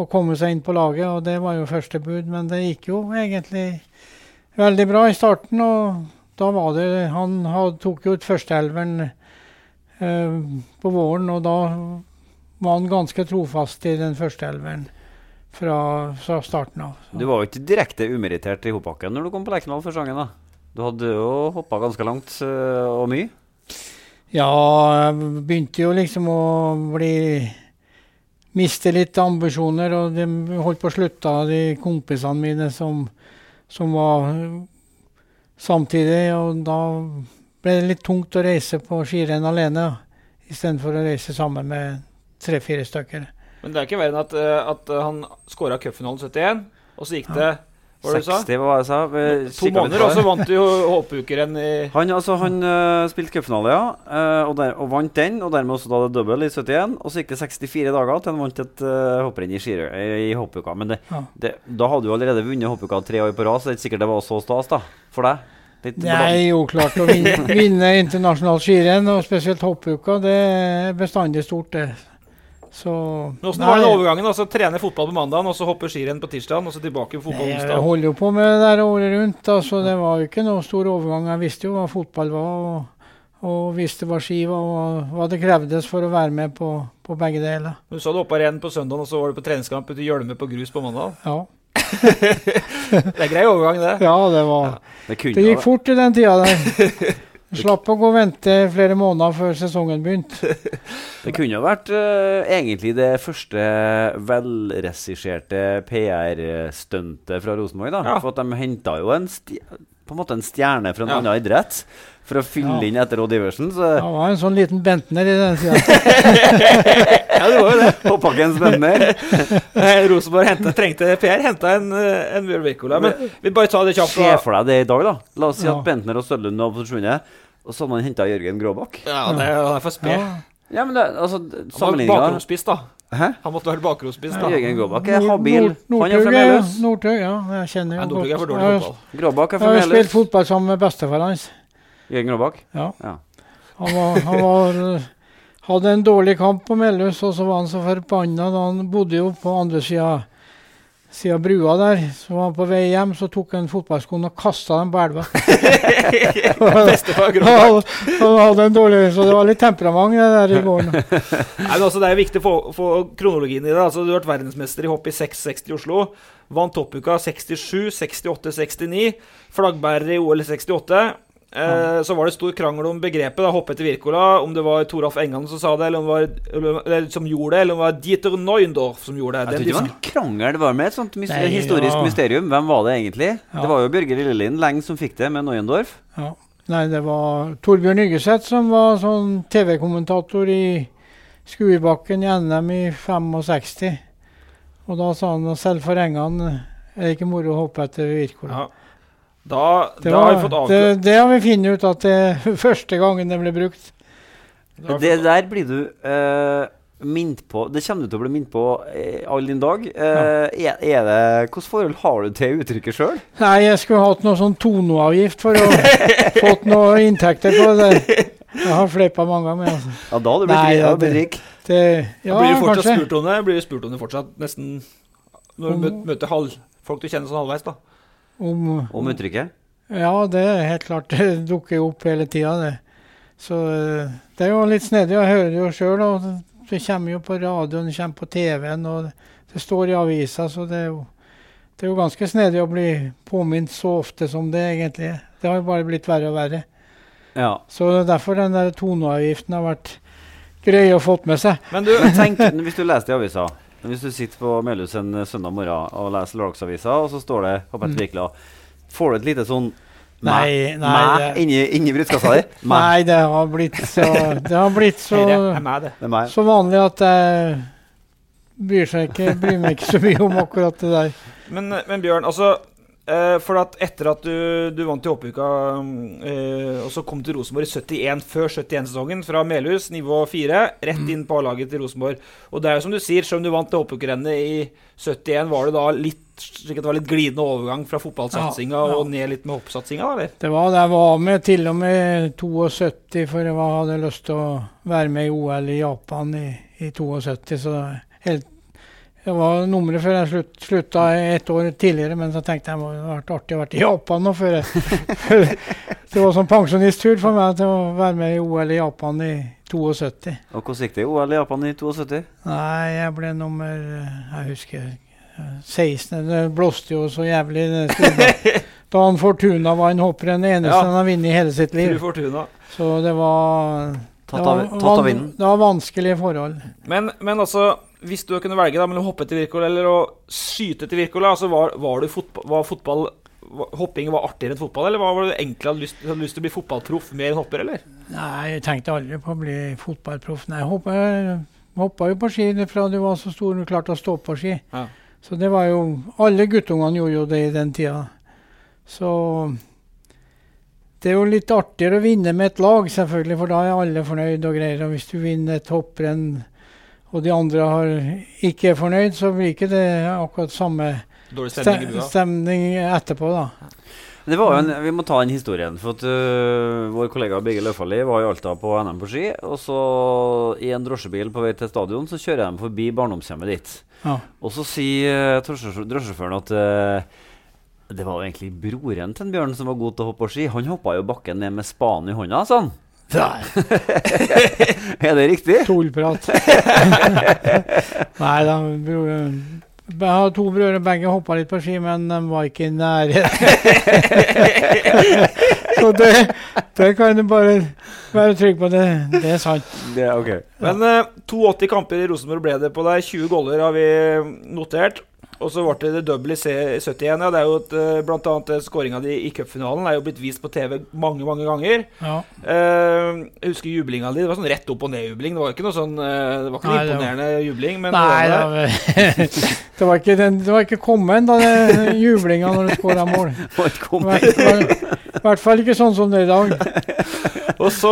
å komme seg inn på laget, og det var jo første bud. Men det gikk jo egentlig veldig bra i starten, og da var det Han had, tok jo ut førsteelveren eh, på våren, og da var han ganske trofast i den førsteelveren fra, fra starten av. Du var jo ikke direkte umerittert i hoppbakken når du kom på Lerkendal første gangen. da. Du hadde jo hoppa ganske langt øh, og mye. Ja, jeg begynte jo liksom å bli Miste litt ambisjoner, og de holdt på å slutte, de kompisene mine som, som var samtidig. Og da ble det litt tungt å reise på skirenn alene. istedenfor å reise sammen med tre-fire stykker. Men det er ikke verre enn at, eh, at eh, han skåra cupfinalen 71, og så gikk det Hva var det du sa? 60, var det jeg sa? To måneder, og så vant du jo håpeukeren i Han, altså, han uh, spilte cupfinale, ja, uh, og, der, og vant den. Og dermed også da det double i 71. Og så gikk det 64 dager til han vant et uh, hopprenn i, skirø- i, i hoppuka. Men det, Ja. det, da hadde du allerede vunnet hoppuka tre år på rad, så det er ikke sikkert det var så stas da, for deg. Litt Det er jo klart å vinne, vinne internasjonalt skirenn, og spesielt hoppuka, det er bestandig stort, det. Så Men Åssen var den overgangen? altså Trene fotball på mandagen, og så hoppe skirenn på tirsdagen, og så tilbake på fotball onsdag? Jeg holder jo på med det der året rundt, altså det var jo ikke noe stor overgang. Jeg visste jo hva fotball var, og, og visste hva ski var, og hva det krevdes for å være med på, på begge deler. Du sa du hoppa renn på søndagen, og så var du på treningskamp ute i Gjølme på grus på mandag. Ja, Det er grei overgang, det. ja det var Det Det gikk fort i den tida der. Slapp å gå og vente flere måneder før sesongen begynte. Det kunne jo vært uh, egentlig det første velregisserte PR-stuntet fra Rosenborg. da Ja. For at de henta jo en, sti på en måte en stjerne fra en Ja. annen idrett for å fylle Ja. inn etter Odd Iversen. Så Det var en sånn liten Bentner i den sida. Ja, det var jo det. Hoppbakkens Bentner. Rosenborg hentet, trengte Per henta en, eh, en Bjørn Wirkola. Men vi bare tar det kjapt. Se for deg det i dag, da. La oss si Ja. at Bentner og Sølund har forsvunnet, og så har man henta Jørgen Gråbakk. Ja, det er for derfor spe. Ja. Ja, men det, altså Han Sammenligninga Bakgrunnsspiss, da. Hæ? Han måtte være bakromspiss, da. Jørgen Gråbakk er habil. Han er Northug, ja. Jeg kjenner jo Northug er for dårlig fotball. Gråbakk er Jeg har spilt fotball sammen med bestefaren hans. Jørgen Gråbakk. Ja. Ja. Han, var, han var, hadde en dårlig kamp på Melhus, og så var han så forbanna da han bodde jo på andre sida sida brua der. Så var han på vei hjem, så tok han fotballskoene og kasta dem på elva. Han, han hadde en dårlig Så det var litt temperament det der i gården. Nei, men altså, det er viktig å få, få kronologien i det. Altså, du har vært verdensmester i hopp i 660 i Oslo. Vant toppuka 67, 68, 69. Flaggbærer i OL i 68. Eh, Så var det stor krangel om begrepet. da, Hoppet til Wirkola. Om det var Toralf Engan som sa det, eller om det var, eller, som gjorde det, eller om det var Dieter Neuendorf som gjorde det. Jeg tror ikke det var en krangel, det var mer et sånt mys Nei, historisk ja. mysterium. Hvem var det egentlig? Ja. Det var jo Bjørge Lillelien lenge som fikk det, med Neuendorf. Ja. Nei, det var Torbjørn Yggeseth som var sånn TV-kommentator i Skuebakken i NM i 65. Og da sa han selv for Engan er det ikke moro å hoppe etter Wirkola. Ja. Da, Det, da har vi var- fått det, avklart det har vi funnet ut at det første gangen det ble brukt. Det der blir du uh, minnet på Det kommer du til å bli minnet på uh, all din dag. Eh, er, er det, Hvilket forhold har du til uttrykket sjøl? Nei, jeg skulle hatt noe sånn tonoavgift for å fått noe inntekter på det. Jeg har fleipa mange ganger altså. Ja, da hadde du blitt ja, blitt rik. det. Ja, blir du fortsatt kanskje. spurt om det? Blir du spurt om det fortsatt nesten når du møter halv, folk du kjenner sånn halvveis? da? Om, Om uttrykket? Ja, det er helt klart. Det dukker opp hele tida, det. Så eh, det er jo litt snedig. Jeg hører det jo sjøl. Det- kommer jo på radioen, det kommer på TV-en, og det står i avisa. Så det er jo, det er jo ganske snedig å bli påminnet så ofte som det egentlig er. Det har jo bare blitt verre og verre. Ja. Så derfor den der toneavgiften har vært grei å få med seg. Men du, tenk, hvis du leser det i avisa Hvis du sitter på Melhus en eh, søndag morgen og leser lørdagsavisa, og så står det på Petter Wikla, får du et lite sånn Nei, nei, mæ det- inni, inni brystkassa di? Nei, det har blitt så, det har blitt så. Så vanlig at jeg bryr, seg ikke, bryr meg ikke så mye om akkurat det der. Men, men Bjørn, altså For at etter at du, du vant i Hoppuka, eh, og så kom til Rosenborg i 71 før 71-sesongen, fra Melhus, nivå 4, rett inn på A-laget til Rosenborg. Og det er jo som du sier, selv om du vant til Hoppuka-rennet i 71, var det da litt slik at det var litt glidende overgang fra fotballsatsinga Ja, ja. og ned litt med hoppsatsinga, eller? Det var det jeg var med til og med 72, for jeg hadde lyst til å være med i OL i Japan i, i 72. Så helt, det var nummeret før jeg slutt, slutta et år tidligere, men så tenkte jeg det hadde vært artig å være i Japan nå. Før jeg, det var sånn pensjonisttur for meg til å være med i OL i Japan i 72. Og hvordan gikk det i OL i Japan i 72? Nei, jeg ble nummer Jeg husker eh, 16. Det blåste jo så jævlig. Da han Fortuna var en hopper, den eneste Ja. han har vunnet i hele sitt liv. Fortuna. Så det var Tatt det av, var, tatt av van- vinden? det var vanskelige forhold. Men, men altså, hvis du kunne velge da, mellom å hoppe til Wirkola eller å skyte til Wirkola, altså var, var, fotball, var fotball hopping var artigere enn fotball, eller var det egentlig hadde lyst, hadde lyst til å bli fotballproff mer enn hopper, eller? Nei, jeg tenkte aldri på å bli fotballproff. Nei, jeg hoppa, jo på ski fra du var så stor og klarte å stå på ski. Ja. Så det var jo Alle guttungene gjorde jo det i den tida. Så det er jo litt artigere å vinne med et lag, selvfølgelig, for da er alle fornøyd og greier. Og hvis du vinner et hopprenn og de andre har, ikke er fornøyd, så blir ikke det akkurat samme stemning stemning etterpå, da. Det var jo en, vi må ta den historien. For at uh, Vår kollega Birger Løfali var i Alta på NM på ski. Og så i en drosjebil på vei til stadion så kjører de forbi barndomshjemmet ditt. Ja. Og så sier øh, drosjesjåføren at uh, det var jo egentlig broren til en Bjørn som var god til å hoppe på ski. Han hoppa jo bakken ned med spaden i hånda. Der. er det riktig? Tullprat. Nei da. Jeg har to brødre, begge hoppa litt på ski, men de var ikke i nærheten. Så det, det kan du bare være trygg på. Det, det er sant. Det er ok. Men uh, 82 kamper i Rosenborg ble det på deg. 20 goller har vi notert. Og så ble det double i C71. Ja, det er jo et, eh, blant annet eh, skåringa di i cupfinalen er jo blitt vist på TV mange mange ganger. Ja. Eh, jeg husker jublinga di. Det var sånn rett opp og ned-jubling. Det var ikke noe sånn eh, Det var ikke noe Nei, det var- imponerende jubling. Men Nei, det var det. det var ikke, den, det var ikke kommet da, jublinga når du skåra mål. I hvert fall- ikke sånn som det er i dag. Og så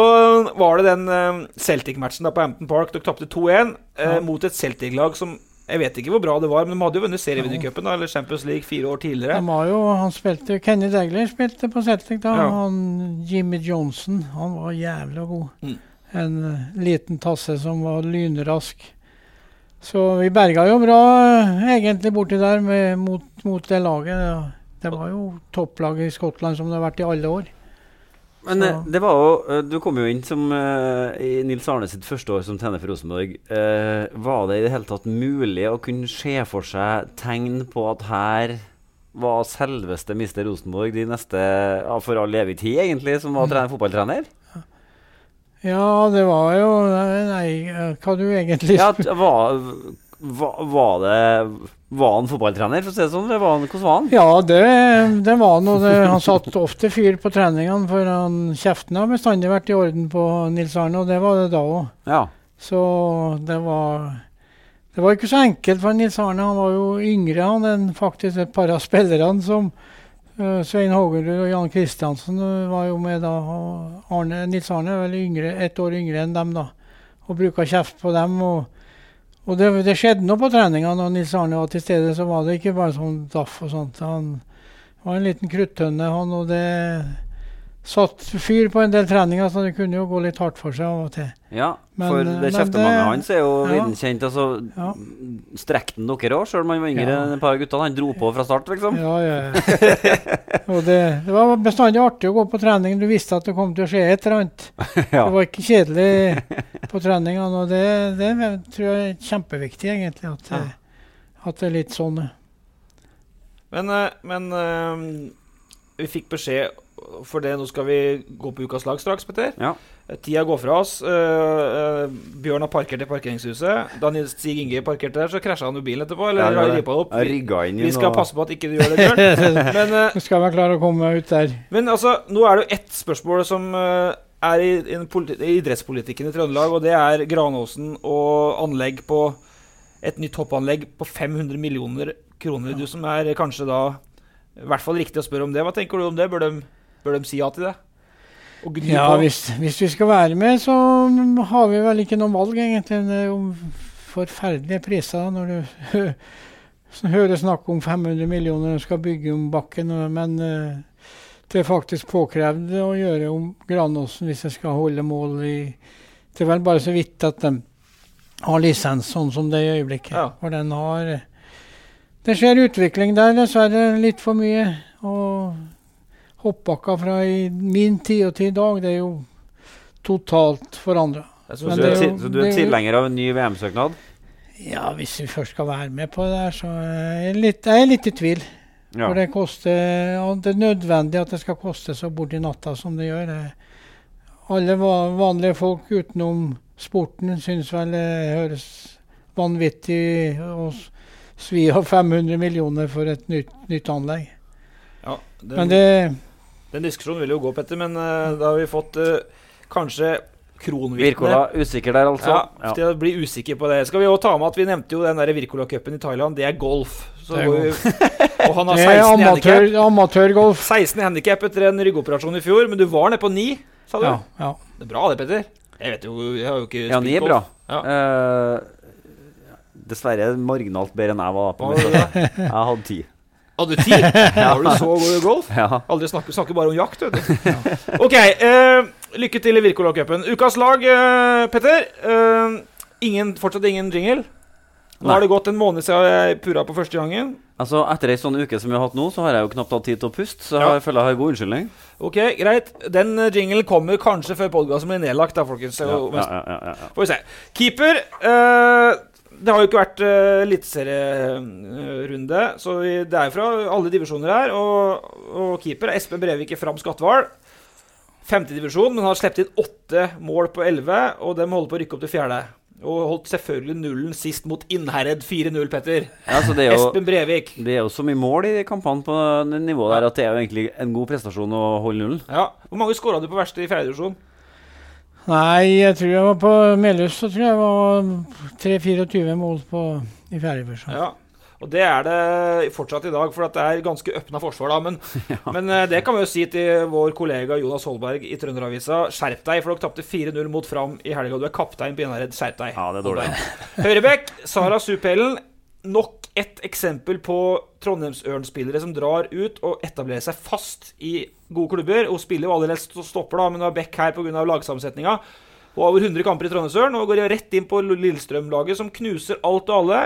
var det den eh, Celtic-matchen da på Hampton Park. Dere tapte 2-1 eh, mot et Celtic-lag som jeg vet ikke hvor bra det var, men de hadde jo vunnet serievinnercupen eller Champions League fire år tidligere. De var jo, han spilte, Kenny Dagler spilte på Celtic da. Ja. Han Jimmy Johnson han var jævla god. Mm. En eh, liten tasse som var lynrask. Så vi berga jo bra eh, egentlig borti der med, mot, mot det laget. Det var jo topplaget i Skottland som det har vært i alle år. Men Så- eh, det var jo eh, Du kom jo inn som eh, i Nils Arne sitt første år som trener for Rosenborg. Eh, var det i det hele tatt mulig å kunne se for seg tegn på at her var selveste Mister Rosenborg de neste ja, for all evig tid, egentlig, som var trener, fotballtrener? Ja, det var jo Nei, hva du egentlig Ja, var, var, var det Var han fotballtrener, for å si det sånn? Eller var han, hvordan var han? Ja, det, det var noe. Det, han satte ofte fyr på treningene, for han, kjeften har bestandig vært i orden på Nils Arne, og det var det da òg. Ja. Så det var Det var ikke så enkelt for Nils Arne. Han var jo yngre han enn faktisk et par av spillerne som uh, Svein Hågerud og Jan Kristiansen eh, var jo med da. Arne, Nils Arne er vel yngre, ett år yngre enn dem, da. Og bruka kjeft på dem. og og det, det skjedde noe på treninga når Nils Arne var til stede. Så var det ikke bare sånn daff og sånt. Han var en liten kruttønne, han, og det satt fyr på en del treninger, så det kunne jo gå litt hardt for seg av og til. Ja, Men, for eh, det men kjeftemanget hans er jo ja. kjent. Altså, Ja. Strekte han dere òg, sjøl om han var yngre Ja. enn et par av guttene? Han dro på fra start, liksom? Ja, ja. ja. og det, det var bestandig artig å gå på trening. Du visste at det kom til å skje et eller annet. Ja. Det var ikke kjedelig på treningene, og det, det tror jeg er kjempeviktig, egentlig. At det, at det er litt sånn. Men, eh, men eh, vi fikk beskjed for det. Nå skal vi gå på ukas lag straks, Petter. Ja. Tida går fra oss. Uh, eh, Bjørn har parkert i parkeringshuset. Da Stig Inge parkerte der, så krasja han jo bilen etterpå. Eller Ja, det opp. Vi, inn Vi skal og... passe på at ikke du gjør det, Bjørn. Men, uh, skal være klare å komme ut der. men altså, nå er det jo ett spørsmål som er i, i, i idrettspolitikken i Trøndelag, og det er Granåsen og anlegg på et nytt hoppanlegg på 500 millioner kroner. Du som er kanskje da i hvert fall riktig å spørre om det. Hva tenker du om det? Bør de, bør de si ja til det? Ja, hvis, hvis vi skal være med, så har vi vel ikke noe valg, egentlig. Det er jo forferdelige priser når du hører snakk om 500 millioner og skal bygge om bakken. Men eh, det er faktisk påkrevd å gjøre om Granåsen hvis jeg skal holde mål i Det er vel bare så vidt at de har lisens sånn som det er i øyeblikket. Ja. For den har Det skjer utvikling der, dessverre. Litt for mye. Og hoppbakka fra i min tid og til i dag, det er jo totalt forandra. Så du, så du er er tilhenger av en ny VM-søknad? Ja, hvis vi først skal være med på det der, så er jeg litt, jeg er litt i tvil. Ja. For det koster og Det er nødvendig at det skal koste så borti natta som det gjør. Alle vanlige folk utenom sporten syns vel det høres vanvittig å s- svi av 500 millioner for et nytt, nytt anlegg. Ja, det Men det den diskusjonen vil jo gå, Petter, men uh, da har vi fått uh, kanskje kronvitne. Virkola usikker der, altså. Ja, Ja. blir bli usikker på det. Skal vi òg ta med at vi nevnte jo den der Virkola-cupen i Thailand. Det er golf. Så Det er golf. og han har er 16 i amatør, handikap. amatørgolf. 16 i handikap etter en ryggoperasjon i fjor, men du var nede på 9, sa du? Ja, ja. Det er bra det, Petter. Jeg vet jo, jeg har jo ikke Ja, 9 er bra. Ja. Uh, dessverre marginalt bedre enn jeg var. på. Jeg hadde ti. Hadde du ti? Har du så god golf? Ja. Aldri snakker, snakker bare om jakt, vet du. OK. uh, lykke til i Wirkola-cupen. Ukas lag, uh, Petter. Uh, ingen, fortsatt ingen jingle. Nå Nei. har det gått en måned siden jeg purra på første gangen. Altså, Etter ei sånn uke som vi har hatt nå, så har jeg jo knapt hatt tid til å puste. Så Ja. jeg føler jeg har god unnskyldning. Ok, Greit. Den jinglen kommer kanskje før podkasten blir nedlagt. da, folkens. Ja, ja, ja, ja, ja. Får vi se. Keeper eh, Det har jo ikke vært uh, eliteserierunde, så vi, det er fra alle divisjoner her. Og, og keeper er Espen Brevik i Fram Skatval. Femtedivisjon, men har sluppet inn åtte mål på elleve, og de holder på å rykke opp til fjerde. Og holdt selvfølgelig nullen sist mot Innherred 4-0, Petter. Ja, så det jo, Espen Brevik. det er jo så mye mål i kampene på det nivået der at det er jo egentlig en god prestasjon å holde nullen. Ja. Hvor mange skåra du på verste i fjerdedivisjon? Nei, jeg tror jeg var på Melhus, så tror jeg var 3-24 mål på, i fjerde divisjon. Ja. Og det er det fortsatt i dag, for at det er ganske øppna forsvar. da, Men, men eh, det kan vi jo si til vår kollega Jonas Holberg i Trønderavisa. Skjerp deg, for dere tapte 4-0 mot Fram i helga. Du er kaptein på Innherred. Skjerp deg. Ja, det er dårlig. Høyrebekk, Sara Supellen. Nok et eksempel på Trondheimsørn-spillere som drar ut og etablerer seg fast i gode klubber. Hun spiller jo allerede stopper, da, men hun er back her pga. lagsammensetninga. Hun har over 100 kamper i Trondheimsørn og går rett inn på Lillestrøm-laget, som knuser alt og alle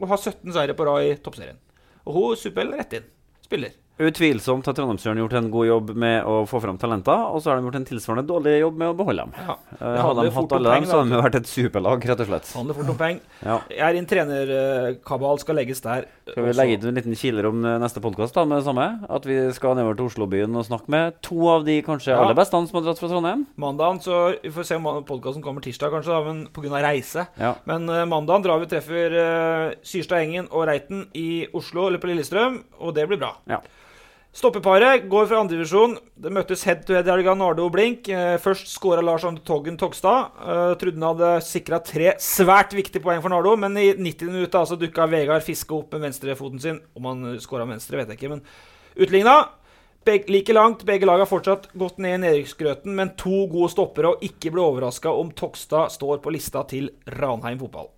og har 17 seire på rad i toppserien. Og hun supper rett inn. Spiller. Utvilsomt har Trondheimsjøren gjort en god jobb med å få fram talenter, og så har de gjort en tilsvarende dårlig jobb med å beholde dem. Ja. Eh, hadde de hatt alle dem, så hadde de vært et superlag, rett og slett. Handler fort om penger. Ja. Jeg er en trenerkabal, skal legges der. Skal vi legge ut en liten kiler om eh, neste podkast med det samme? At vi skal nedover til Oslobyen og snakke med to av de kanskje Ja. aller beste som har dratt fra Trondheim? Mandagen, så Vi får se om podkasten kommer tirsdag, kanskje, da, men pga. reise. Ja. Men uh, mandagen drar vi og treffer uh, Syrstad Engen og Reiten i Oslo eller på Lillestrøm, og det blir bra. Ja. Stoppeparet går fra andredivisjon. Det møttes head to head i helga, Nardo og Blink. Eh, først skåra Lars Arne Toggen Togstad. Uh, trodde han hadde sikra tre svært viktige poeng for Nardo, men i 90 minutter altså, dukka Vegard Fiske opp med venstrefoten sin. Om han skåra med venstre, vet jeg ikke, men utligna. Beg, like langt. Begge lag har fortsatt gått ned i nedrykksgrøten, men to gode stoppere, og ikke bli overraska om Togstad står på lista til Ranheim fotball.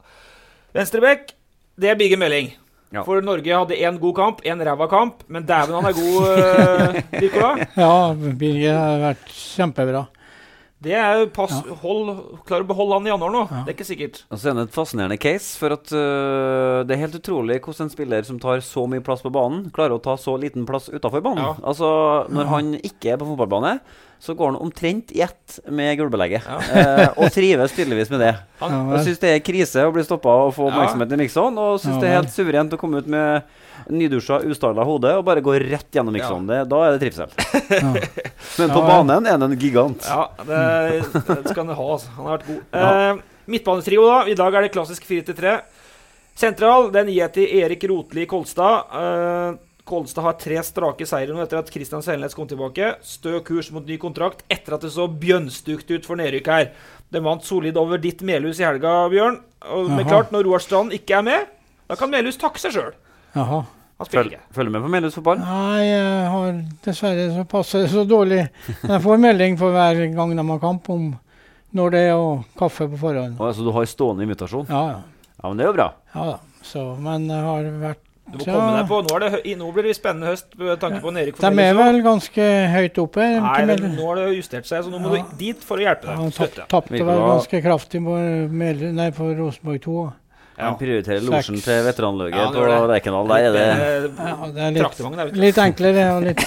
Venstrebekk, det er Bigge Melding. Ja. For Norge hadde én god kamp, én ræva kamp, men dæven han er god, uh, Wirkola. Ja, Birger har vært kjempebra. Det er jo pass, hold, Klarer å beholde han i januar nå. Det er ikke sikkert. Og så er det et fascinerende case, for at uh, det er helt utrolig hvordan en spiller som tar så mye plass på banen, klarer å ta så liten plass utafor banen. Ja. Altså, når han ikke er på fotballbane, så går han omtrent i ett med gulvbelegget. Eh, og trives tydeligvis med det. Han, Ja, syns det er krise å bli stoppa og få oppmerksomheten oppmerksomhet i mikson, Og syns Ja, det er helt suverent å komme ut med nydusja, ustyla hode og bare gå rett gjennom mikson. Ja. da er det trivsel. Men på Ja, banen er han en gigant. ja, det, det skal han ha. Altså. Han har vært god. Eh, Midtbanetrio, da. I dag er det klassisk 4-3. Sentral den gir jeg til Erik Rotli Kolstad. Eh, Kolstad har tre strake seire nå etter at Kristian Selnes kom tilbake. Stø kurs mot ny kontrakt etter at det så bjønnstukt ut for nedrykk her. De vant solid over ditt Melhus i helga, Bjørn. Og, men klart, når Roar Strand ikke er med, da kan Melhus takke seg sjøl. Følger Følg, følger med på Melhus fotball? Nei, jeg har dessverre så passer det så dårlig. Jeg får melding for hver gang de har kamp om når det er og kaffe på forhånd. Så Altså, du har stående invitasjon? Ja, ja. Ja, men det er jo bra. ja da. Så, men jeg har vært Du må Ja. komme deg på. Nå, er det, nå blir det spennende høst med tanke på Erik De er vel ganske høyt oppe? Nei, det, nå har det justert seg, så nå må Ja. du dit for å hjelpe deg. Han tap- tapte vel ganske kraftig på, nei, på Rosenborg 2. Ja. Han prioriterer losjen til veteranlaget Ja, på det. Lerkendal. Der er det Ja, det er litt, der, vet litt enklere og litt,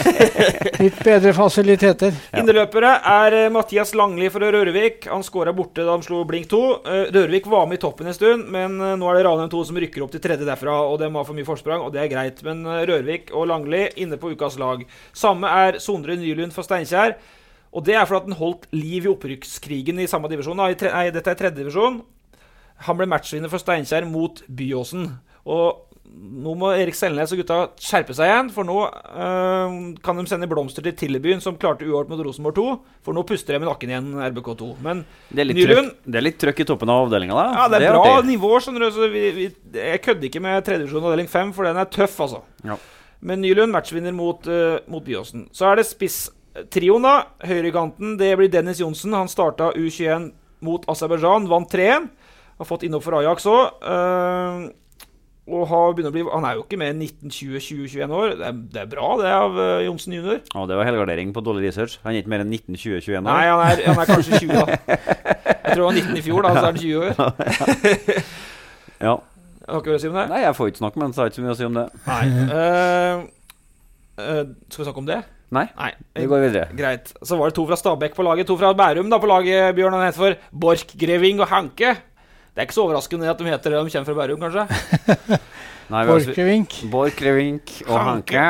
litt bedre fasiliteter. Inneløpere er eh, Mathias Langli fra Rørvik. Han skåra borte da de slo Blink 2. Eh, Rørvik var med i toppen en stund, men eh, nå er det Ranheim 2 som rykker opp til tredje derfra. Og de har for mye forsprang, og det er greit. Men Rørvik og Langli inne på ukas lag. Samme er Sondre Nylund fra Steinkjer. Og det er fordi han holdt liv i opprykkskrigen i samme divisjon. Nei, dette er tredje divisjon. Han ble matchvinner for Steinkjer mot Byåsen. Og nå må Erik Selnes og gutta skjerpe seg igjen, for nå øh, kan de sende blomster til Tillebyen, som klarte uavgjort mot Rosenborg 2. For nå puster de med nakken igjen, RBK2. Men Det er litt, Nylund trøkk, det er litt trøkk i toppen av avdelinga, da. Ja, det er, bra artig. nivå, skjønner du. Så vi, vi, jeg kødder ikke med tredjevisjon avdeling 5, for den er tøff, altså. Ja. Men Nylund matchvinner mot, uh, mot Byåsen. Så er det spisstrioen, da. Høyrekanten, det blir Dennis Johnsen. Han starta U21 mot Aserbajdsjan, vant 3-1. Har fått innhopp for Ajax òg. å bli, Han er jo ikke mer enn 19-20-20-21 år. Det er, det er bra, det, av uh, Johnsen junior. Ja, det var helgardering på dårlig research. Han er ikke mer enn 19-20-21 år. Nei, han er, han er kanskje 20, da. Jeg tror han var 19 i fjor, da, så er han 20 år. ja. Har ikke å si om det? Nei, jeg får ikke snakke med han, så jeg har ikke så mye å si om det. Nei. Uh, uh, skal vi snakke om det? Nei. Vi går videre. Greit. Så var det to fra Stabæk på laget. To fra Bærum da på laget, Bjørn. Han heter for Borchgreving og Hanke. Det er ikke så overraskende at de heter det de kommer fra Bærum, kanskje? Vi Borchgrevink. Borchgrevink og Hanke.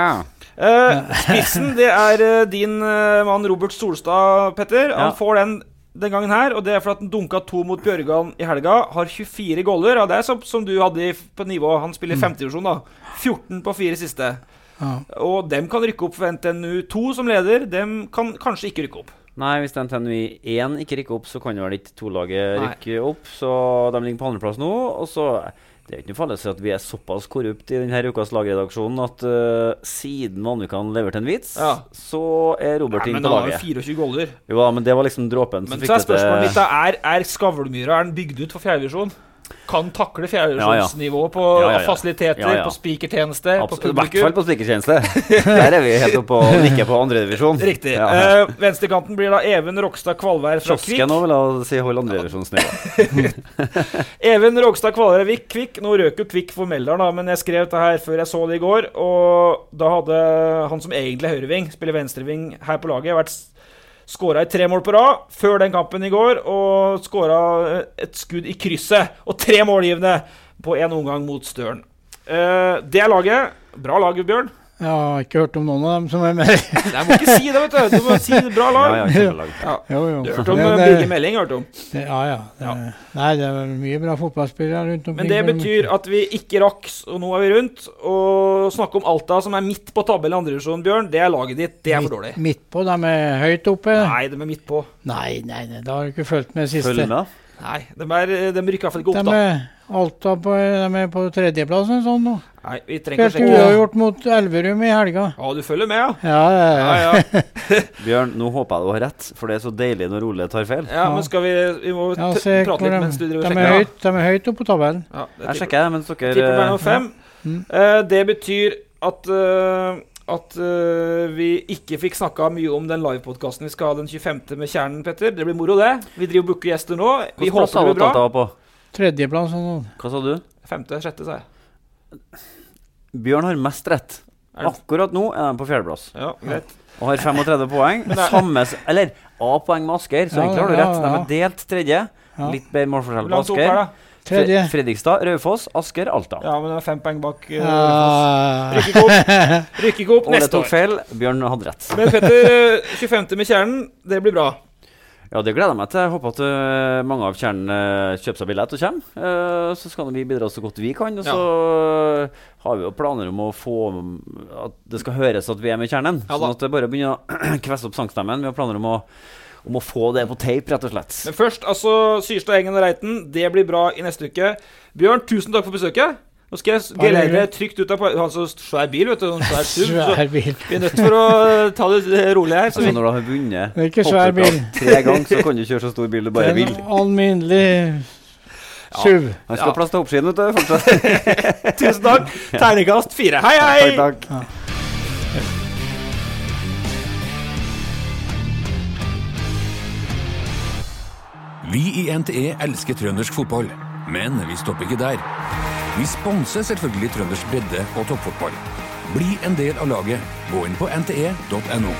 Uh, spissen, det er uh, din uh, mann Robert Solstad, Petter. Han Ja. får den den gangen her, og det er fordi han dunka to mot Bjørgan i helga. Har 24 goller. Og det er som, som du hadde i, på nivå. Han spiller i Mm. femtedivisjon, da. 14 på fire siste. Ja. Og dem kan rykke opp for NTNU2 som leder. Dem kan kanskje ikke rykke opp. Nei, hvis NTNU 1 ikke rykker opp, så kan vel ikke to-laget rykke opp. Så de ligger på andreplass nå. Og så Det er jo ikke noe farlig å si at vi er såpass korrupt i denne ukas lagredaksjon at uh, siden Vanvikan leverte en vits, Ja. så er Robert Nei, laget. men på han har jo 24 goller. Jo da, men det var liksom dråpen som Men fikk så er spørsmålet mitt da, er, er Skavlmyra er den bygd ut for fjerdedivisjon? Kan takle fjerdedivisjonsnivå på Ja, ja, ja. fasiliteter, på spikertjeneste, på publikum. I hvert fall på spikertjeneste. Der er vi helt oppe og nikker på andredivisjon. Riktig. Ja. Uh, venstrekanten blir da Even Rokstad Kvalvær fra Kvikk. Kiosken òg vil jeg si hold andredivisjonsnivå. Even Rogstad Kvalvær Vik- Kvikk. Nå røk jo Kvikk for Meldal, da, men jeg skrev dette her før jeg så det i går. Og da hadde han som egentlig er høyreving, spiller venstreving her på laget, vært skåra i tre mål på rad før den kampen i går. Og skåra et skudd i krysset. Og tre målgivende på én omgang mot Støren. Eh, det er laget. Bra lag, Bjørn. Jeg har ikke hørt om noen av dem som er med. Jeg må ikke si det, vet du. Du må si det bra lag. Ja, ja. Ja. Jo, jo. Du har hørt om Det- eh, det- Birger Melding? Hørt om. Det, ja, ja. Det, Nei, det er mye bra fotballspillere rundt omkring. Men det betyr at vi ikke rakk, og nå er vi rundt, å snakke om Alta, som er midt på tabellen i andredivisjon, Bjørn. Det er laget ditt. Det er for dårlig. Midt på, de er høyt oppe. Nei, de er midt på. Nei, nei, nei, da har du ikke fulgt med siste. Følg med. Nei, de, er, de rykker fall ikke opp, da. Alta på, de er på tredjeplass eller sånn nå. Nei, vi trenger Spilte ikke å sjekke. uavgjort mot Elverum i helga. Ja, du følger med, ja? Ja, ja, Ja, ja. ja. Bjørn, nå håper jeg du har rett, for det er så deilig når Ole tar feil. ja men skal vi Vi må Ja, se prate litt de, mens du driver og sjekker. er høyt, de er høyt oppe på tabellen. Ja, det Jeg sjekker mens dere Tipper eh. Mm. Uh, det betyr at uh, at uh, vi ikke fikk snakka mye om den livepodkasten vi skal ha den 25. med Kjernen, Petter. Det blir moro, det. Vi driver og booker gjester nå. Vi Hvilken håper det blir bra. Tredjeplass sånn. Hva sa du? Femte, sjette, sa jeg. Bjørn har mest rett. Akkurat nå er de på fjerdeplass Ja, greit. og har 35 poeng. Samme Eller A-poeng med Asker, så Ja, egentlig har du rett. De er delt tredje. Ja. Litt bedre målforskjell på Asker. Tredje. Fredrikstad, Raufoss, Asker, Alta. Ja, men det er fem poeng bak. uh, Raufoss. Ja. Rykker ikke opp. Rykker ikke opp Ole tok feil. Bjørn hadde rett. Men Petter, eh, 25. med Kjernen, det blir bra. Ja, det gleder jeg meg til. Jeg håper at eh, mange av kjernen uh, kjøper seg billett og kommer. Eh, så skal vi bidra så godt vi kan. Og så ja. har vi jo planer om å få at det skal høres at vi er med i kjernen. Ja sånn at det bare begynner å kvesse opp sangstemmen. Vi har planer om å, om å få det på tape, rett og slett. Men først, altså Syrstad, Engen og Reiten. Det blir bra i neste uke. Bjørn, tusen takk for besøket. Nå skal jeg gelere trygt ut av Han har så svær bil, vet du. Sånn svær. Så vi er nødt for å ta det rolig her. Så altså, når du har vunnet Det er ikke svær bil. tre ganger, så kan du kjøre så stor bil du bare Det er vil. en alminnelig SUV. Han skal ha Ja. plass til hoppskien, vet du. Fortsatt. tusen takk. Terningkast fire. Hei, hei! Takk, takk. Vi i NTE elsker trøndersk fotball, men vi stopper ikke der. Vi sponser selvfølgelig trøndersk bredde- og toppfotball. Bli en del av laget. Gå inn på nte.no.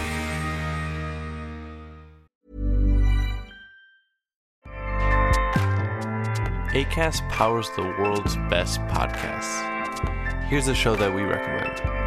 ACAST powers the world's best podcasts. Here's a show that we recommend.